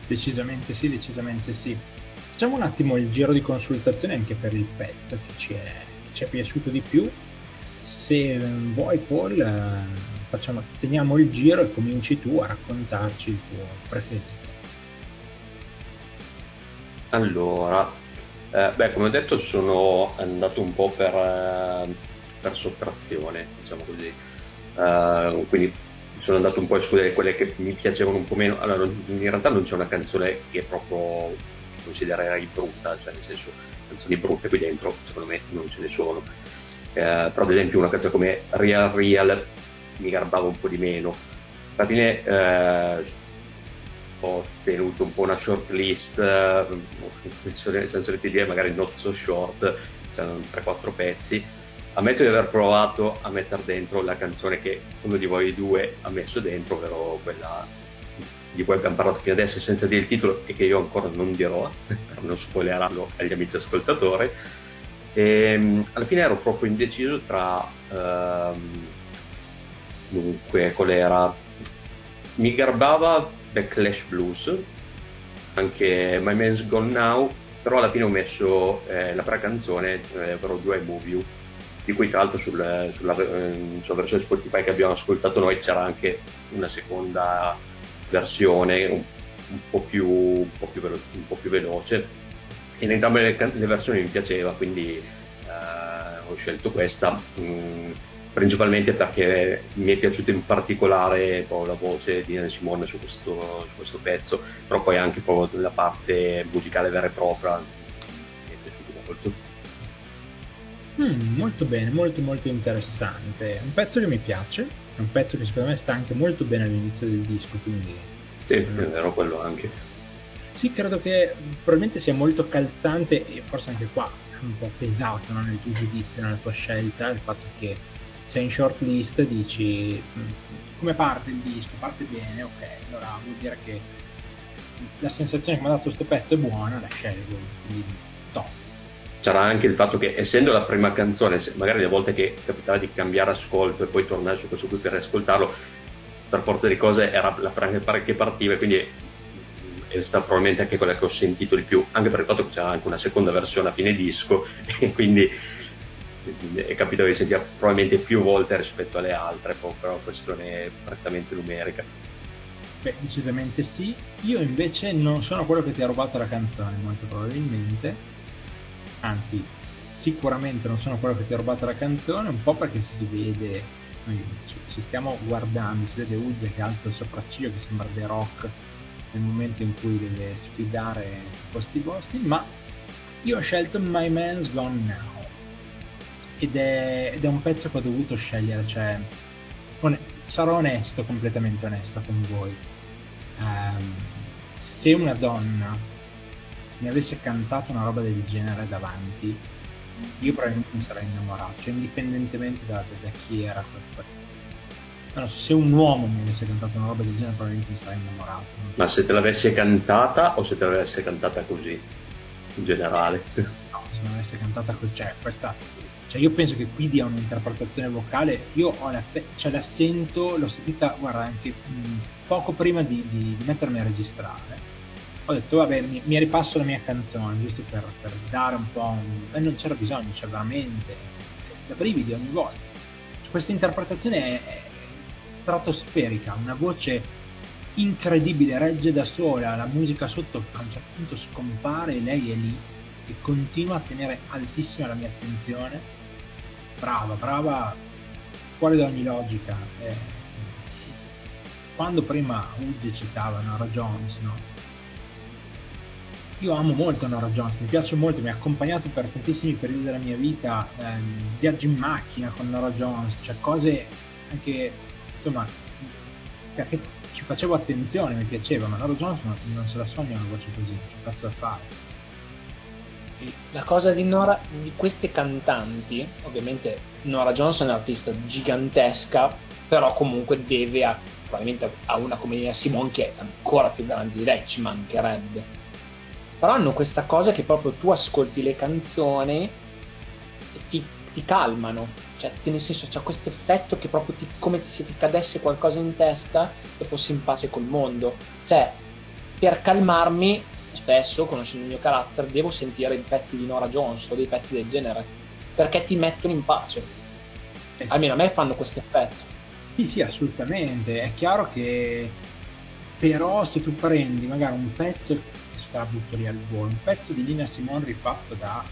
Decisamente sì, decisamente sì. Facciamo un attimo il giro di consultazione anche per il pezzo che ci è, che ci è piaciuto di più. Se vuoi Paul facciamo, teniamo il giro e cominci tu a raccontarci il tuo preferito. Allora, eh, beh, come ho detto, sono andato un po' per, eh, per sottrazione, diciamo così. Uh, quindi sono andato un po' a escludere quelle che mi piacevano un po' meno. Allora, in realtà non c'è una canzone che proprio considererei brutta, cioè nel senso, canzoni brutte qui dentro, secondo me non ce ne sono. Uh, però ad esempio una canzone come Real Real mi garbavo un po' di meno. Alla fine eh, ho tenuto un po' una short list, eh, senza dire magari not so short, c'erano 3-4 pezzi. Ammetto di aver provato a mettere dentro la canzone che uno di voi due ha messo dentro, ovvero quella di cui abbiamo parlato fino adesso senza dire il titolo e che io ancora non dirò per non spoilerarlo agli amici ascoltatori. E, ehm, alla fine ero proprio indeciso tra um, Dunque, qual era? Mi garbava Backlash Blues, anche My Man's Gone Now, però alla fine ho messo eh, la pre-canzone, eh, ovvero Do I Move You, di cui tra l'altro sul, sulla, eh, sulla, versione Spotify che abbiamo ascoltato noi c'era anche una seconda versione un, un, po, più, un, po, più, velo- un po' più, veloce. In entrambe le, le versioni mi piaceva, quindi eh, ho scelto questa. Mm, principalmente perché mi è piaciuta in particolare la voce di Nina Simone su questo, su questo, pezzo, però poi anche proprio la parte musicale vera e propria mi è piaciuta molto. Mm, molto bene, molto molto interessante. Un pezzo che mi piace, è un pezzo che secondo me sta anche molto bene all'inizio del disco, quindi... Sì, è vero quello anche. Sì, credo che probabilmente sia molto calzante e forse anche qua un po' pesato no, nel tuo giudizio, nella tua scelta, il fatto che sei in short list dici mm, come parte il disco, parte bene, ok, allora vuol dire che la sensazione che mi ha dato questo pezzo è buona, la scelgo, quindi top. C'era anche il fatto che essendo la prima canzone, magari le volte che capitava di cambiare ascolto e poi tornare su questo qui per riascoltarlo, per forza di cose era la prima che partiva, quindi è stata probabilmente anche quella che ho sentito di più, anche per il fatto che c'era anche una seconda versione a fine disco, e quindi è capitato di sentire probabilmente più volte rispetto alle altre, per una questione prettamente numerica. Beh, decisamente sì. Io invece non sono quello che ti ha rubato la canzone, molto probabilmente. Anzi, sicuramente non sono quello che ti ha rubato la canzone, un po' perché si vede, noi ci stiamo guardando, si vede Uge che alza il sopracciglio, che sembra The Rock nel momento in cui deve sfidare questi posti, ma io ho scelto My Man's Gone Now ed è, ed è un pezzo che ho dovuto scegliere, cioè on- sarò onesto, completamente onesto con voi. Um, se una donna mi avesse cantato una roba del genere davanti, io probabilmente mi sarei innamorato, cioè indipendentemente da, da, chi era quel, allora, se un uomo mi avesse cantato una roba del genere probabilmente mi sarei innamorato. Ma se te l'avesse cantata o se te l'avesse cantata così, in generale? No, se me l'avesse cantata così, cioè questa... Cioè io penso che qui dia un'interpretazione vocale, io la, cioè la sento, l'ho sentita, guarda, anche mh, poco prima di, di, di, mettermi a registrare. Ho detto, vabbè, mi, mi ripasso la mia canzone, giusto per, per dare un po' un... E non c'era bisogno, c'è veramente da brividi ogni volta. Cioè, questa interpretazione è, è stratosferica, una voce incredibile, regge da sola, la musica sotto a un certo punto scompare e lei è lì e continua a tenere altissima la mia attenzione. Brava, brava, fuori da ogni logica. Eh, quando prima Wood citava Nora Jones, no? Io amo molto Nora Jones, mi piace molto, mi ha accompagnato per tantissimi periodi della mia vita, ehm, viaggi in macchina con Nora Jones, cioè cose anche insomma, perché ci facevo attenzione, mi piaceva, ma Nora Jones non, non se la sogna una voce così, che cazzo da fare. La cosa di Nora, di queste cantanti, ovviamente Nora Jones è un'artista gigantesca, però comunque deve a, probabilmente a una come Nina Simone che è ancora più grande di lei, ci mancherebbe. Però hanno questa cosa che proprio tu ascolti le canzoni e ti, ti calmano, cioè, nel senso, c'è questo effetto che proprio ti, come se ti cadesse qualcosa in testa e fossi in pace col mondo. Cioè, per calmarmi, spesso, conoscendo il mio carattere, devo sentire i pezzi di Nora Jones o dei pezzi del genere, perché ti mettono in pace. Eh Almeno a me fanno questo effetto. Sì, sì, assolutamente. È chiaro che però se tu prendi magari un pezzo, sta butto lì al volo, un pezzo di Lina Simone rifatto da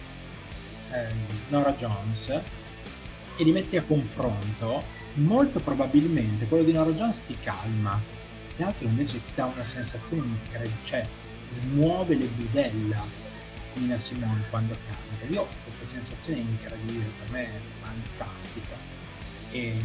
eh, Nora Jones, e li metti a confronto, molto probabilmente quello di Nora Jones ti calma, l'altro invece ti dà una sensazione incredibile, cioè smuove le budella Nina Simone quando canta. Io ho questa sensazione incredibile, per me è fantastica. E,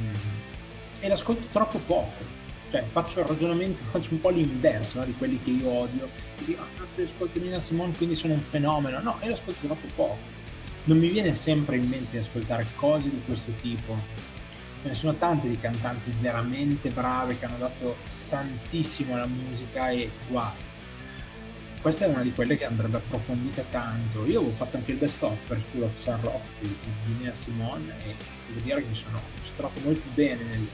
e l'ascolto troppo poco. Cioè, faccio il ragionamento, faccio un po' l'inverso no? di quelli che io odio. E dico, ah, io ascolto Nina Simone, quindi sono un fenomeno. No, io l'ascolto troppo poco non mi viene sempre in mente di ascoltare cose di questo tipo. Ce ne sono tante di cantanti veramente brave che hanno dato tantissimo alla musica e guai. Questa è una di quelle che andrebbe approfondita tanto. Io avevo fatto anche il best of per School of Sun Rock di, Nina Simone e devo dire che mi sono trovato molto bene nel,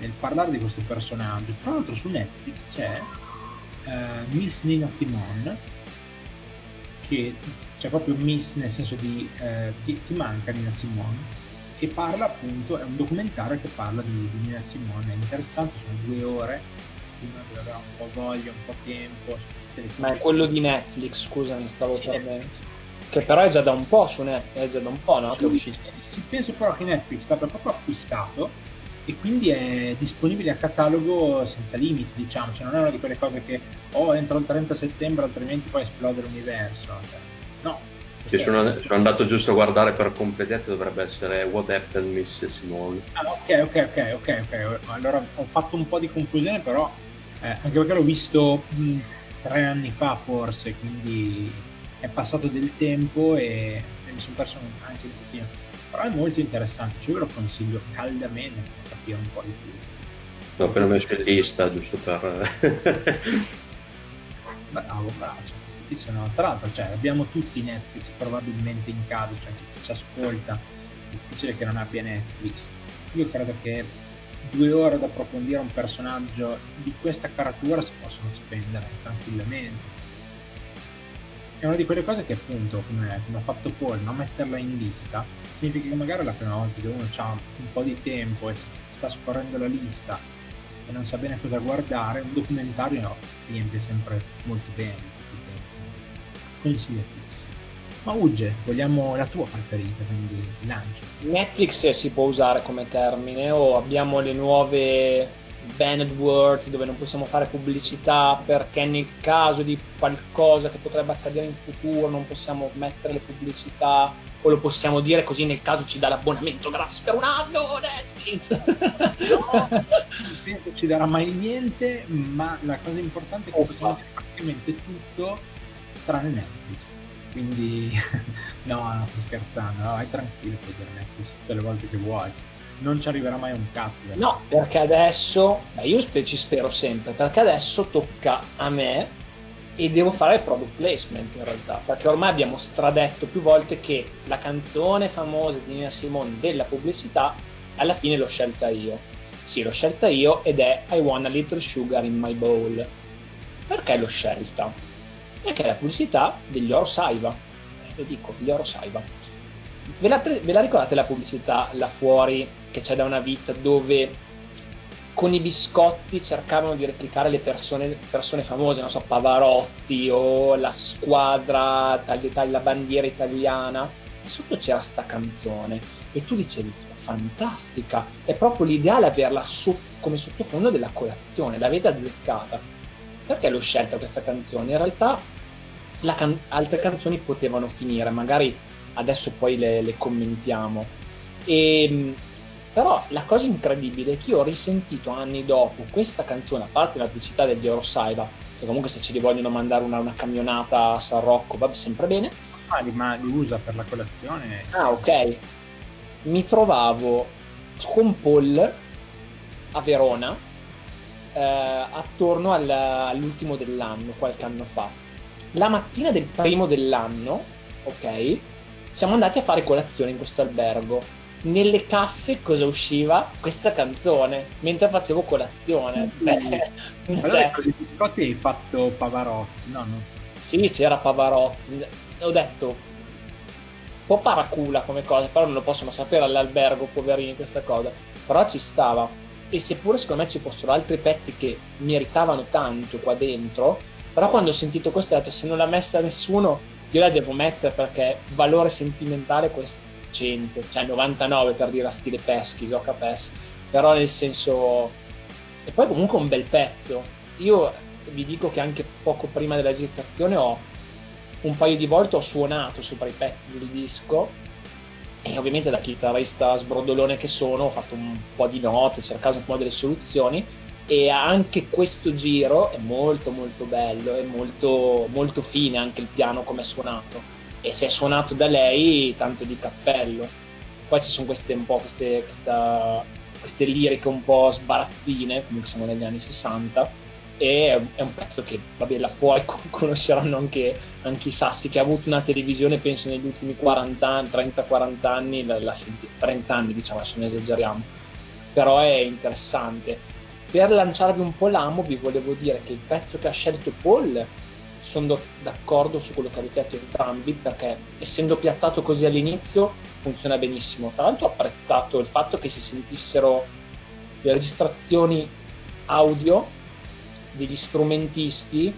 nel, parlare di questo personaggio. Tra l'altro su Netflix c'è uh, Miss Nina Simone che c'è proprio miss nel senso di eh, ti, ti, manca Nina Simone e parla appunto, è un documentario che parla di, di Nina Simone, è interessante, sono due ore, dove avrà un po' voglia, un po' tempo. Ma è quello di Netflix, scusami, stavo sì, perdendo. Che però è già da un po' su Netflix, è già da un po', no? Sì, che è uscito. Sì, penso però che Netflix l'abbia proprio acquistato e quindi è disponibile a catalogo senza limiti, diciamo, cioè non è una di quelle cose che oh entro il 30 settembre altrimenti poi esplode l'universo. Cioè No. Che sono, sono, andato giusto a guardare per completezza, dovrebbe essere What Happened Miss Simone. Ah, ok, ok, ok, ok, ok. Allora ho fatto un po' di confusione, però eh, anche perché l'ho visto mh, tre anni fa forse, quindi è passato del tempo e, e mi sono perso anche un pochino. Però è molto interessante, cioè io ve lo consiglio caldamente per capire un po' di più. L'ho appena messo in lista, giusto per... bravo, bravo. Cioè, questi sono, tra l'altro, cioè, abbiamo tutti Netflix probabilmente in casa, cioè chi ci ascolta, è difficile che non abbia Netflix. Io credo che due ore ad approfondire un personaggio di questa caratura si possono spendere tranquillamente. È una di quelle cose che appunto, come, come ha fatto Paul, non metterla in lista significa che magari la prima volta che uno ha un po' di tempo e sta scorrendo la lista e non sa bene cosa guardare, un documentario no, riempie sempre molto bene. Consigliatissimo. Ma Ugge, vogliamo la tua preferita, quindi lancio. Netflix si può usare come termine o abbiamo le nuove banned words dove non possiamo fare pubblicità perché nel caso di qualcosa che potrebbe accadere in futuro non possiamo mettere le pubblicità o lo possiamo dire così nel caso ci dà l'abbonamento gratis per un anno Netflix! No, non penso ci darà mai niente ma la cosa importante è che possiamo dire praticamente tutto tranne Netflix quindi no, non sto scherzando, no, vai tranquillo, puoi Netflix tutte le volte che vuoi. Non ci arriverà mai un cazzo. No, perché adesso, beh, io ci spero sempre, perché adesso tocca a me e devo fare il product placement in realtà, perché ormai abbiamo stradetto più volte che la canzone famosa di Nina Simone della pubblicità alla fine l'ho scelta io. Sì, l'ho scelta io ed è I want a little sugar in my bowl. Perché l'ho scelta? Perché è la pubblicità degli Oro Saiba. Lo dico, gli Oro Saiba. Ve la, ve la ricordate la pubblicità là fuori che c'è da una vita dove con i biscotti cercavano di replicare le persone, persone famose, non so, Pavarotti o la squadra, la bandiera italiana. E sotto c'era sta canzone e tu dicevi, fantastica, è proprio l'ideale averla so- come sottofondo della colazione, l'avete azzeccata. Perché l'ho scelta questa canzone? In realtà can- altre canzoni potevano finire, magari adesso poi le, le commentiamo. E, ehm, però la cosa incredibile è che io ho risentito anni dopo questa canzone, a parte la pubblicità degli Eurosaiba, che comunque se ci li vogliono mandare una, una camionata a San Rocco va sempre bene. Ah, ma li usa per la colazione. Ah, ok. Mi trovavo con Paul a Verona eh, attorno al, all'ultimo dell'anno, qualche anno fa. La mattina del primo dell'anno, ok, siamo andati a fare colazione in questo albergo nelle casse cosa usciva? Questa canzone mentre facevo colazione. Mm. Beh, allora cioè... con i biscotti hai fatto Pavarotti, no? no? Sì, c'era Pavarotti. Ho detto un po' paracula come cosa, però non lo possono sapere all'albergo, poverini, questa cosa. Però ci stava. E seppure secondo me ci fossero altri pezzi che meritavano tanto qua dentro, però quando ho sentito questo ho detto se non l'ha messa nessuno, io la devo mettere perché valore sentimentale questo 100, cioè 99 per dire a stile peschi, gioca PES, però nel senso... E poi comunque un bel pezzo. Io vi dico che anche poco prima della registrazione ho un paio di volte ho suonato sopra i pezzi del disco e ovviamente da chitarrista sbrodolone che sono ho fatto un po' di note, cercato un po' delle soluzioni e anche questo giro è molto molto bello, è molto, molto fine anche il piano come è suonato. E se è suonato da lei tanto di cappello. Poi ci sono queste un po' queste, questa, queste liriche un po' sbarazzine comunque siamo negli anni 60 e è un pezzo che vabbè là fuori conosceranno anche, anche, i sassi che ha avuto una televisione penso negli ultimi 40 anni 30-40 anni la, la senti, 30 anni diciamo adesso ne esageriamo. Però è interessante per lanciarvi un po' l'amo vi volevo dire che il pezzo che ha scelto Paul sono d'accordo su quello che avete detto entrambi perché essendo piazzato così all'inizio funziona benissimo. Tra l'altro ho apprezzato il fatto che si sentissero le registrazioni audio degli strumentisti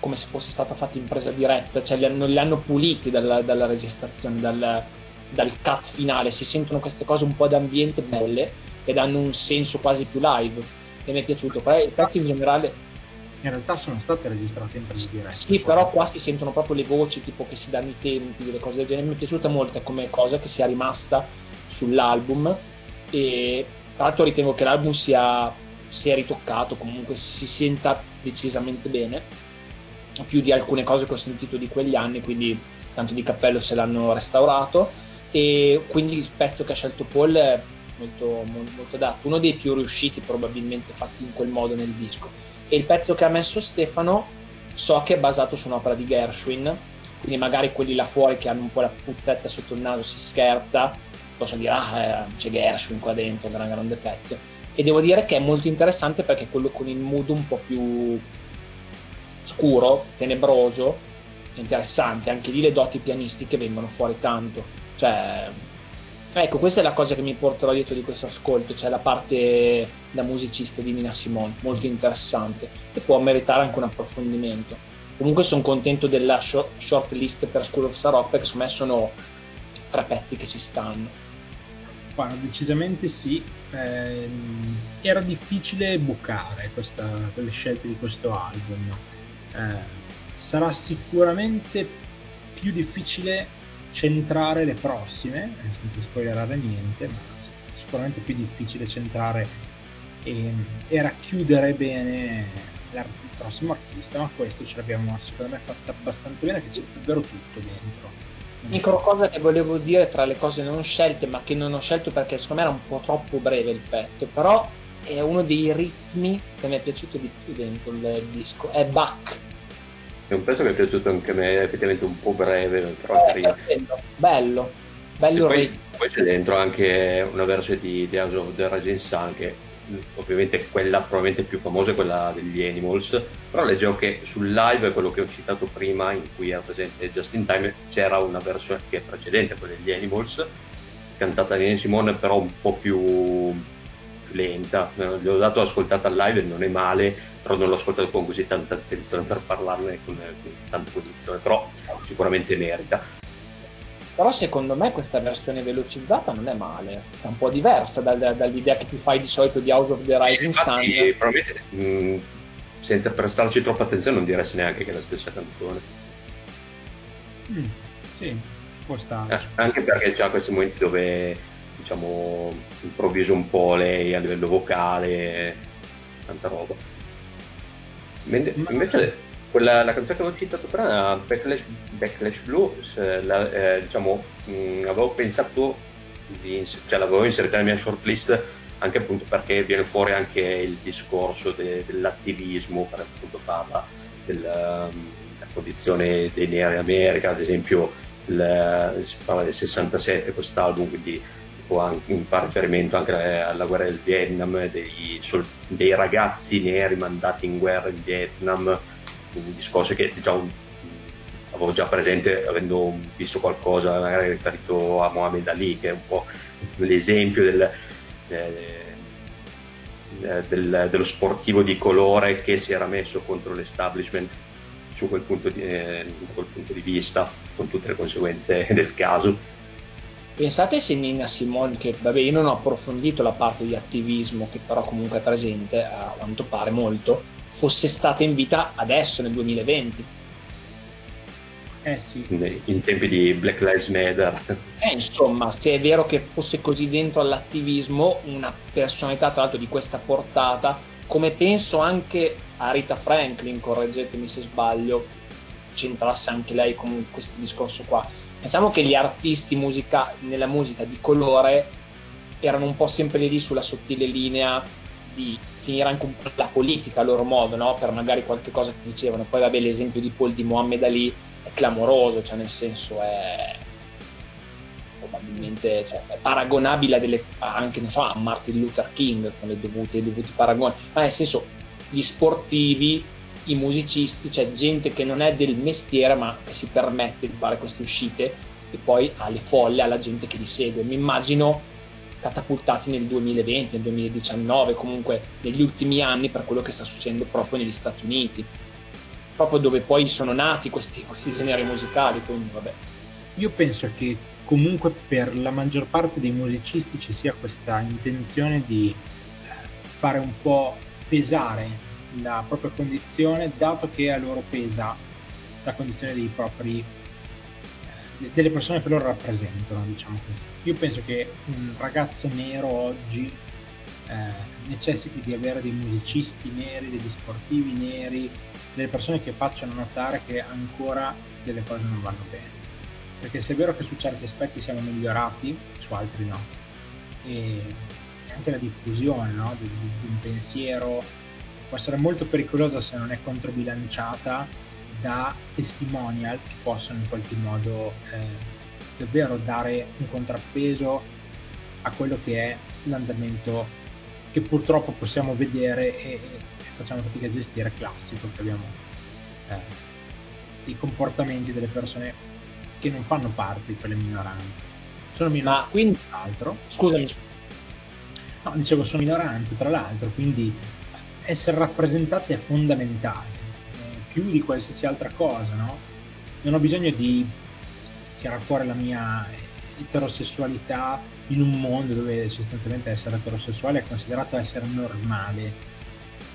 come se fosse stata fatta in presa diretta, cioè li hanno, li hanno puliti dalla, dalla registrazione, dal, dal cut finale, si sentono queste cose un po' d'ambiente belle ed hanno un senso quasi più live e mi è piaciuto. Il pezzo in generale in realtà sono state registrate in diretta. Sì, però qua si sentono proprio le voci, tipo che si danno i tempi, delle cose del genere. Mi è piaciuta molto come cosa che sia rimasta sull'album e tra l'altro ritengo che l'album sia, sia ritoccato, comunque si senta decisamente bene, più di alcune cose che ho sentito di quegli anni, quindi tanto di cappello se l'hanno restaurato e quindi il pezzo che ha scelto Paul è molto, molto, adatto, uno dei più riusciti probabilmente fatti in quel modo nel disco e il pezzo che ha messo Stefano so che è basato su un'opera di Gershwin, quindi magari quelli là fuori che hanno un po' la puzzetta sotto il naso si scherza, possono dire ah eh, c'è Gershwin qua dentro, gran grande pezzo. E devo dire che è molto interessante perché è quello con il mood un po' più scuro, tenebroso, interessante. Anche lì le doti pianistiche vengono fuori tanto. Cioè, ecco, questa è la cosa che mi porterò dietro di questo ascolto, cioè la parte da musicista di Nina Simone, molto interessante e può meritare anche un approfondimento. Comunque sono contento della short list per School of Sarok perché secondo me sono tre pezzi che ci stanno. Guarda, decisamente sì. Eh, era difficile bucare questa, le scelte di questo album. Eh, sarà sicuramente più difficile centrare le prossime, senza spoilerare niente, ma sicuramente più difficile centrare e, e racchiudere bene il prossimo artista, ma questo ce l'abbiamo secondo me fatto abbastanza bene che c'è davvero tutto dentro. L'unica cosa che volevo dire tra le cose non scelte, ma che non ho scelto perché secondo me era un po' troppo breve il pezzo, però è uno dei ritmi che mi è piaciuto di più dentro il disco, è Bach è un pezzo che è piaciuto anche a me, effettivamente un po' breve, però eh, carino. Bello, bello. Poi, poi, c'è dentro anche una versione di The House of the Rising Sun che ovviamente quella probabilmente più famosa è quella degli Animals, però leggevo che sul live, quello che ho citato prima, in cui era presente Just in Time, c'era una versione che è precedente quella degli Animals, cantata da Simone, però un po' più lenta. Gli ho dato ascoltata al live e non è male, però non l'ho ascoltato con così tanta attenzione per parlarne con, con tanta cognizione, però sicuramente merita. Però secondo me questa versione velocizzata non è male, è un po' diversa dal, dall'idea che ti fai di solito di House of the Rising Sun. Probabilmente mh, mm, senza prestarci troppa attenzione non diresti neanche che è la stessa canzone. Mm, sì, può stare. Eh, anche perché già questi momenti dove diciamo improvviso un po' lei a livello vocale, tanta roba. Invece quella, la canzone che avevo citato prima, Backlash, Backlash Blues, la, eh, diciamo, mh, mm, avevo pensato di, cioè l'avevo inserita nella mia shortlist anche appunto perché viene fuori anche il discorso de, dell'attivismo, per appunto parla della, della condizione dei neri in America, ad esempio il, si parla del 67 quest'album, quindi anche, fa riferimento anche alla guerra del Vietnam, dei, dei, ragazzi neri mandati in guerra in Vietnam, un discorso che diciamo, avevo già presente avendo visto qualcosa magari riferito a Mohamed Ali, che è un po' l'esempio del, eh, del, dello sportivo di colore che si era messo contro l'establishment su quel punto di, eh, quel punto di vista, con tutte le conseguenze del caso Pensate se Nina Simone, che vabbè io non ho approfondito la parte di attivismo che però comunque è presente, a quanto pare molto, fosse stata in vita adesso nel 2020. Eh sì. In tempi di Black Lives Matter. Eh, insomma, se è vero che fosse così dentro all'attivismo, una personalità tra l'altro di questa portata, come penso anche a Rita Franklin, correggetemi se sbaglio, centrasse anche lei con questo discorso qua Pensiamo che gli artisti musica, nella musica di colore erano un po' sempre lì sulla sottile linea di finire anche un po' la politica a loro modo, no? per magari qualche cosa che dicevano. Poi vabbè l'esempio di Paul di Mohammed Ali è clamoroso, cioè nel senso è probabilmente cioè, è paragonabile delle, anche so, a Martin Luther King con i dovuti paragoni, ma nel senso gli sportivi i musicisti, cioè gente che non è del mestiere ma che si permette di fare queste uscite e poi alle folle, alla gente che li segue. Mi immagino catapultati nel 2020, nel 2019, comunque negli ultimi anni per quello che sta succedendo proprio negli Stati Uniti, proprio dove poi sono nati questi, questi generi musicali. Quindi, vabbè. Io penso che comunque per la maggior parte dei musicisti ci sia questa intenzione di eh, fare un po' pesare la propria condizione, dato che a loro pesa la condizione dei propri eh, delle persone che loro rappresentano, diciamo così. Io penso che un ragazzo nero oggi eh, necessiti di avere dei musicisti neri, degli sportivi neri, delle persone che facciano notare che ancora delle cose non vanno bene. Perché se è vero che su certi aspetti siamo migliorati, su altri no. E anche la diffusione no? di, di un pensiero può essere molto pericolosa se non è controbilanciata da testimonial che possono in qualche modo eh, davvero dare un contrappeso a quello che è l'andamento che purtroppo possiamo vedere e, e facciamo fatica a gestire classico che abbiamo eh, i comportamenti delle persone che non fanno parte di quelle minoranze. Sono minoranze ma quindi tra l'altro. scusami no dicevo sono minoranze tra l'altro quindi essere rappresentate è fondamentale più di qualsiasi altra cosa no non ho bisogno di tirare fuori la mia eterosessualità in un mondo dove sostanzialmente essere eterosessuale è considerato essere normale.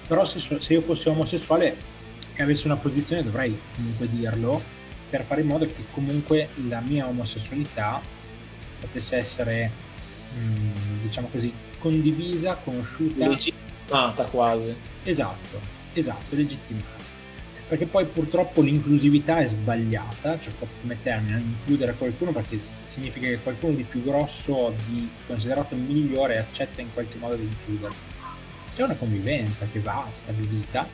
Però se, se io fossi omosessuale e avessi una posizione dovrei comunque dirlo per fare in modo che comunque la mia omosessualità potesse essere, mh, mm, diciamo così, condivisa, conosciuta. Legittimata quasi. Esatto, esatto, legittimata perché poi purtroppo l'inclusività è sbagliata, cioè come termine, includere qualcuno perché significa che qualcuno di più grosso, di considerato migliore, accetta in qualche modo di includerlo. C'è una convivenza che va stabilita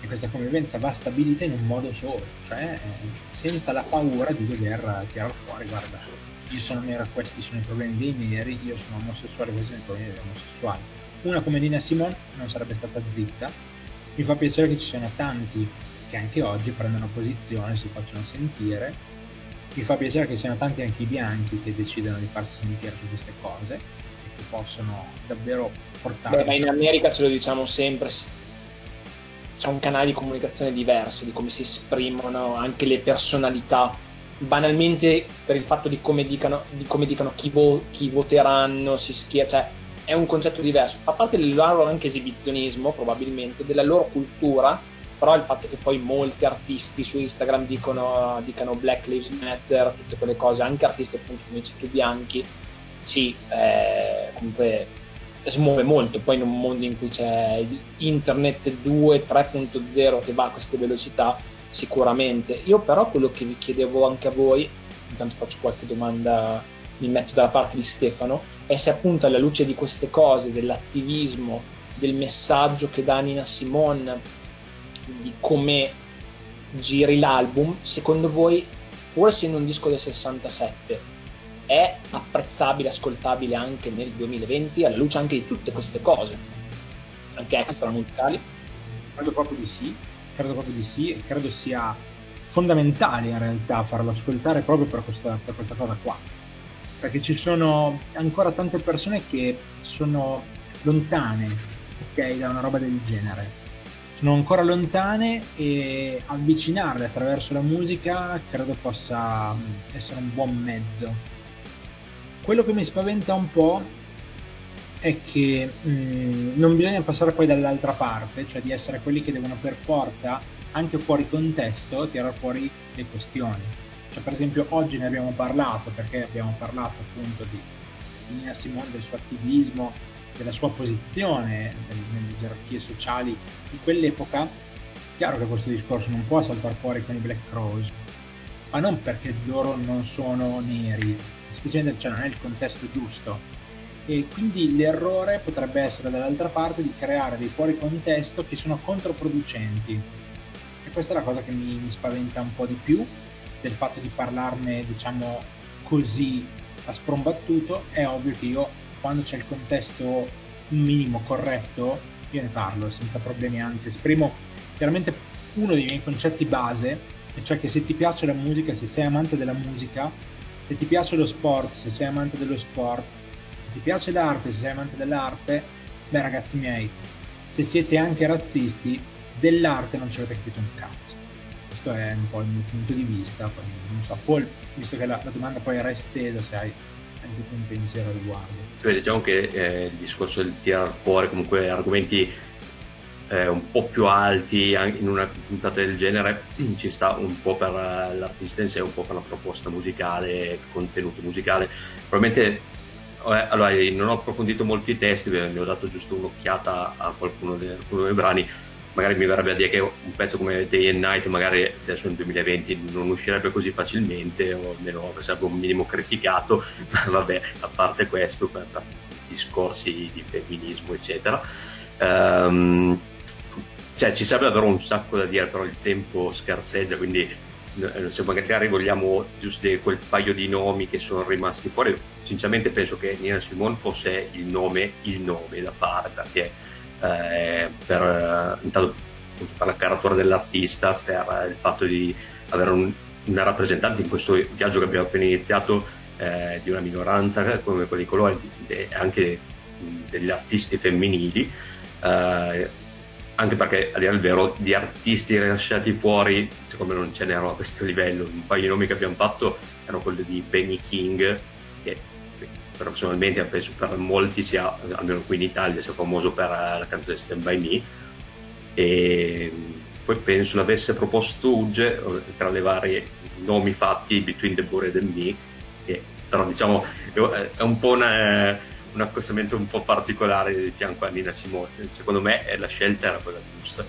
e questa convivenza va stabilita in un modo solo, cioè senza la paura di dover tirare fuori, guarda, io sono nero, questi sono i problemi dei neri, io sono omosessuale, questi sono i problemi degli omosessuali. Una come Nina Simone non sarebbe stata zitta, mi fa piacere che ci siano tanti che anche oggi prendono posizione, si facciano sentire. Mi fa piacere che siano tanti anche i bianchi che decidono di farsi sentire su queste cose e che possono davvero portare... Beh, ma in America ce lo diciamo sempre, c'è un canale di comunicazione diverso di come si esprimono anche le personalità. Banalmente per il fatto di come dicano, di come dicano chi, vo- chi voteranno, si schia, cioè è un concetto diverso. Fa parte del loro anche esibizionismo, probabilmente, della loro cultura però il fatto che poi molti artisti su Instagram dicono, dicano Black Lives Matter, tutte quelle cose, anche artisti appunto come dici tu bianchi, sì, eh, comunque smuove molto, poi in un mondo in cui c'è internet 2, 3.0 che va a queste velocità, sicuramente. Io però quello che vi chiedevo anche a voi, intanto faccio qualche domanda, mi metto dalla parte di Stefano, è se appunto alla luce di queste cose, dell'attivismo, del messaggio che dà Nina Simone, di come giri l'album, secondo voi, pur essendo un disco del 67, è apprezzabile, ascoltabile anche nel 2020, alla luce anche di tutte queste cose, anche extra musicali? Credo proprio di sì, credo proprio di sì e credo sia fondamentale in realtà farlo ascoltare proprio per questa, per questa cosa qua. Perché ci sono ancora tante persone che sono lontane ok, da una roba del genere sono ancora lontane e avvicinarle attraverso la musica credo possa mm, essere un buon mezzo. Quello che mi spaventa un po' è che mh, mm, non bisogna passare poi dall'altra parte, cioè di essere quelli che devono per forza, anche fuori contesto, tirare fuori le questioni. Cioè, per esempio, oggi ne abbiamo parlato perché abbiamo parlato appunto di Nina Simone, del suo attivismo, della sua posizione nelle gerarchie sociali di quell'epoca, chiaro che questo discorso non può saltare fuori con i Black Crows, ma non perché loro non sono neri, semplicemente cioè non è il contesto giusto. E quindi l'errore potrebbe essere dall'altra parte di creare dei fuori contesto che sono controproducenti. E questa è la cosa che mi, mi spaventa un po' di più del fatto di parlarne, diciamo, così a sprombattuto. È ovvio che io quando c'è il contesto minimo corretto, io ne parlo senza problemi, anzi esprimo chiaramente uno dei miei concetti base, e cioè che se ti piace la musica, se sei amante della musica, se ti piace lo sport, se sei amante dello sport, se ti piace l'arte, se sei amante dell'arte, beh ragazzi miei, se siete anche razzisti, dell'arte non ci avete capito un cazzo. Questo è un po' il mio punto di vista, non so, Paul, visto che la, la domanda poi era estesa, se hai anche un pensiero a riguardo. Sì, diciamo che eh, il discorso del tirar fuori comunque argomenti eh, un po' più alti in una puntata del genere ci sta un po' per l'artista in sé, un po' per la proposta musicale, il contenuto musicale. Probabilmente eh, allora, non ho approfondito molti testi, ne ho dato giusto un'occhiata a qualcuno dei, qualcuno dei brani magari mi verrebbe a dire che un pezzo come Day and Night magari adesso nel 2020 non uscirebbe così facilmente o almeno sarebbe un minimo criticato ma vabbè a parte questo per, per discorsi di femminismo eccetera um, cioè, ci serve davvero un sacco da dire, però il tempo scarseggia, quindi eh, se magari vogliamo giusto quel paio di nomi che sono rimasti fuori, sinceramente penso che Nina Simone fosse il nome, il nome da fare, perché eh, per, eh, intanto, per la caratura dell'artista, per il fatto di avere un, una rappresentante in questo viaggio che abbiamo appena iniziato eh, di una minoranza come quelli di colore, anche degli artisti femminili. Eh, anche perché a dire il vero di artisti lasciati fuori secondo me non ce n'erano a questo livello un paio di nomi che abbiamo fatto erano quelli di Benny King personalmente penso per molti sia almeno qui in Italia sia famoso per la canzone Stand By Me e poi penso l'avesse proposto Uge tra le varie nomi fatti Between the Bored and Me che però diciamo è un po' una un accostamento un po' particolare di fianco a Nina Simone. Secondo me la scelta era quella giusta.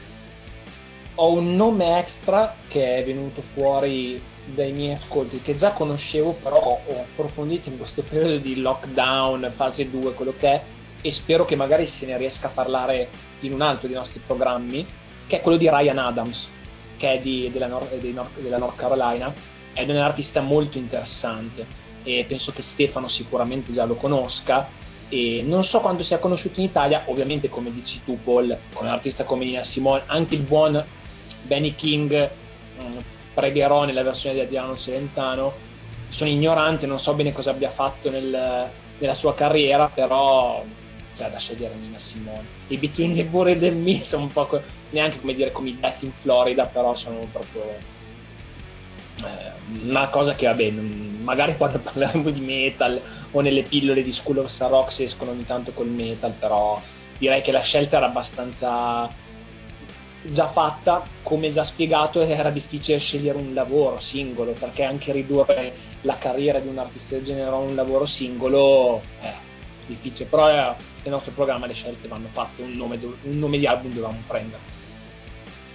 Ho un nome extra che è venuto fuori dai miei ascolti, che già conoscevo, però ho approfondito in questo periodo di lockdown, fase 2, quello che è, e spero che magari se ne riesca a parlare in un altro dei nostri programmi, che è quello di Ryan Adams, che è di, della, Nord, della North Carolina, è un artista molto interessante e penso che Stefano sicuramente già lo conosca e non so quanto sia conosciuto in Italia, ovviamente come dici tu Paul, con un artista come Nina Simone, anche il buon Benny King, mh, mm, pregherò nella versione di Adriano Celentano, sono ignorante, non so bene cosa abbia fatto nel, nella sua carriera, però cioè, da scegliere Nina Simone. I Between the Buried and Me sono un po' neanche come dire come i detti in Florida, però sono proprio eh, una cosa che va bene magari quando parleremo di metal o nelle pillole di School of Rock si escono ogni tanto col metal, però direi che la scelta era abbastanza già fatta, come già spiegato era difficile scegliere un lavoro singolo, perché anche ridurre la carriera di un artista del genere a un lavoro singolo è difficile, però nel nostro programma le scelte vanno fatte, un nome, un nome di album dovevamo prendere.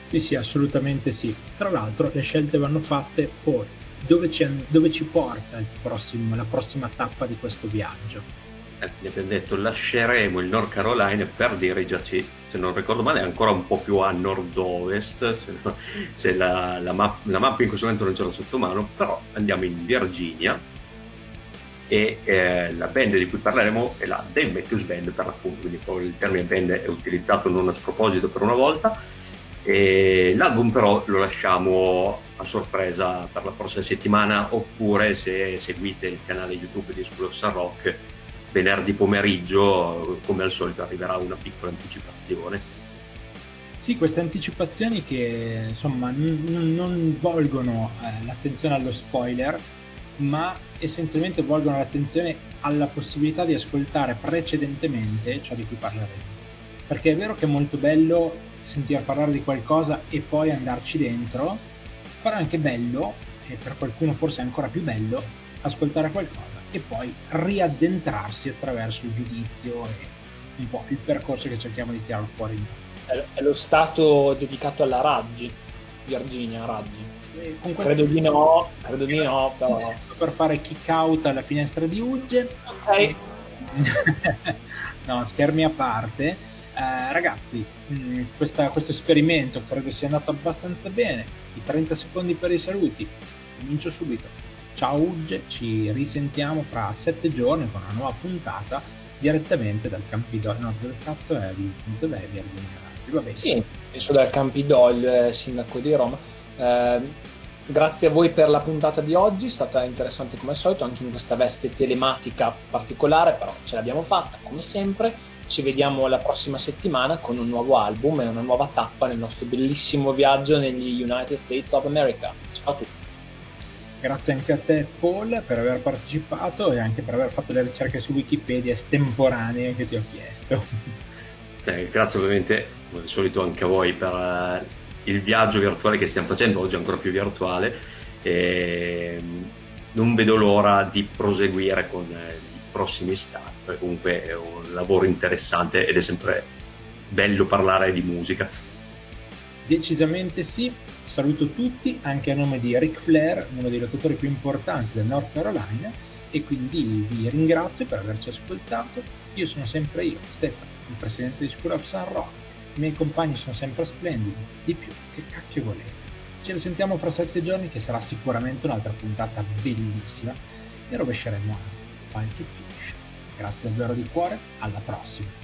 Sì, sì, assolutamente sì. Tra l'altro le scelte vanno fatte poi dove ci, dove ci porta prossimo, la prossima tappa di questo viaggio? Eh, abbiamo detto lasceremo il North Carolina per dirigerci, se non ricordo male, ancora un po' più a nord-ovest, se, no, se la, la, map, la, mappa in questo momento non ce l'ho sotto mano, però andiamo in Virginia e eh, la band di cui parleremo è la Dave Matthews Band per l'appunto, quindi il termine band è utilizzato non a sproposito per una volta. E l'album però lo lasciamo a sorpresa per la prossima settimana oppure se seguite il canale YouTube di School Rock venerdì pomeriggio come al solito arriverà una piccola anticipazione. Sì, queste anticipazioni che insomma n- non volgono eh, l'attenzione allo spoiler ma essenzialmente volgono l'attenzione alla possibilità di ascoltare precedentemente ciò di cui parleremo. Perché è vero che è molto bello sentire parlare di qualcosa e poi andarci dentro, però è anche bello, e per qualcuno forse è ancora più bello, ascoltare qualcosa e poi riaddentrarsi attraverso il giudizio e un po' il percorso che cerchiamo di tirare fuori. È lo stato dedicato alla Raggi, Virginia Raggi. Credo di no, credo di no, però... Per fare kick out alla finestra di Ugge. Ok. no, schermi a parte eh, ragazzi, mh, mm, questa, questo esperimento credo sia andato abbastanza bene. I 30 secondi per i saluti. Comincio subito. Ciao Ugge, ci risentiamo fra 7 giorni con una nuova puntata direttamente dal Campidoglio. No, dove cazzo è? Dov'è Va bene. Sì, penso dal Campidoglio, eh, sindaco di Roma. Eh, grazie a voi per la puntata di oggi, è stata interessante come al solito, anche in questa veste telematica particolare, però ce l'abbiamo fatta come sempre ci vediamo la prossima settimana con un nuovo album e una nuova tappa nel nostro bellissimo viaggio negli United States of America. Ciao a tutti. Grazie anche a te Paul per aver partecipato e anche per aver fatto le ricerche su Wikipedia estemporanee che ti ho chiesto. Eh, grazie ovviamente come al solito anche a voi per uh, il viaggio virtuale che stiamo facendo, oggi ancora più virtuale. E mm, non vedo l'ora di proseguire con uh, i prossimi stati perché comunque è un lavoro interessante ed è sempre bello parlare di musica. Decisamente sì, saluto tutti anche a nome di Ric Flair, uno dei locutori più importanti del North Carolina e quindi vi ringrazio per averci ascoltato. Io sono sempre io, Stefano, il presidente di School of Sun Rock I miei compagni sono sempre splendidi, di più, che cacchio volete. Ne sentiamo fra sette giorni che sarà sicuramente un'altra puntata bellissima e rovesceremo anche qualche finisce. Grazie davvero di cuore, alla prossima!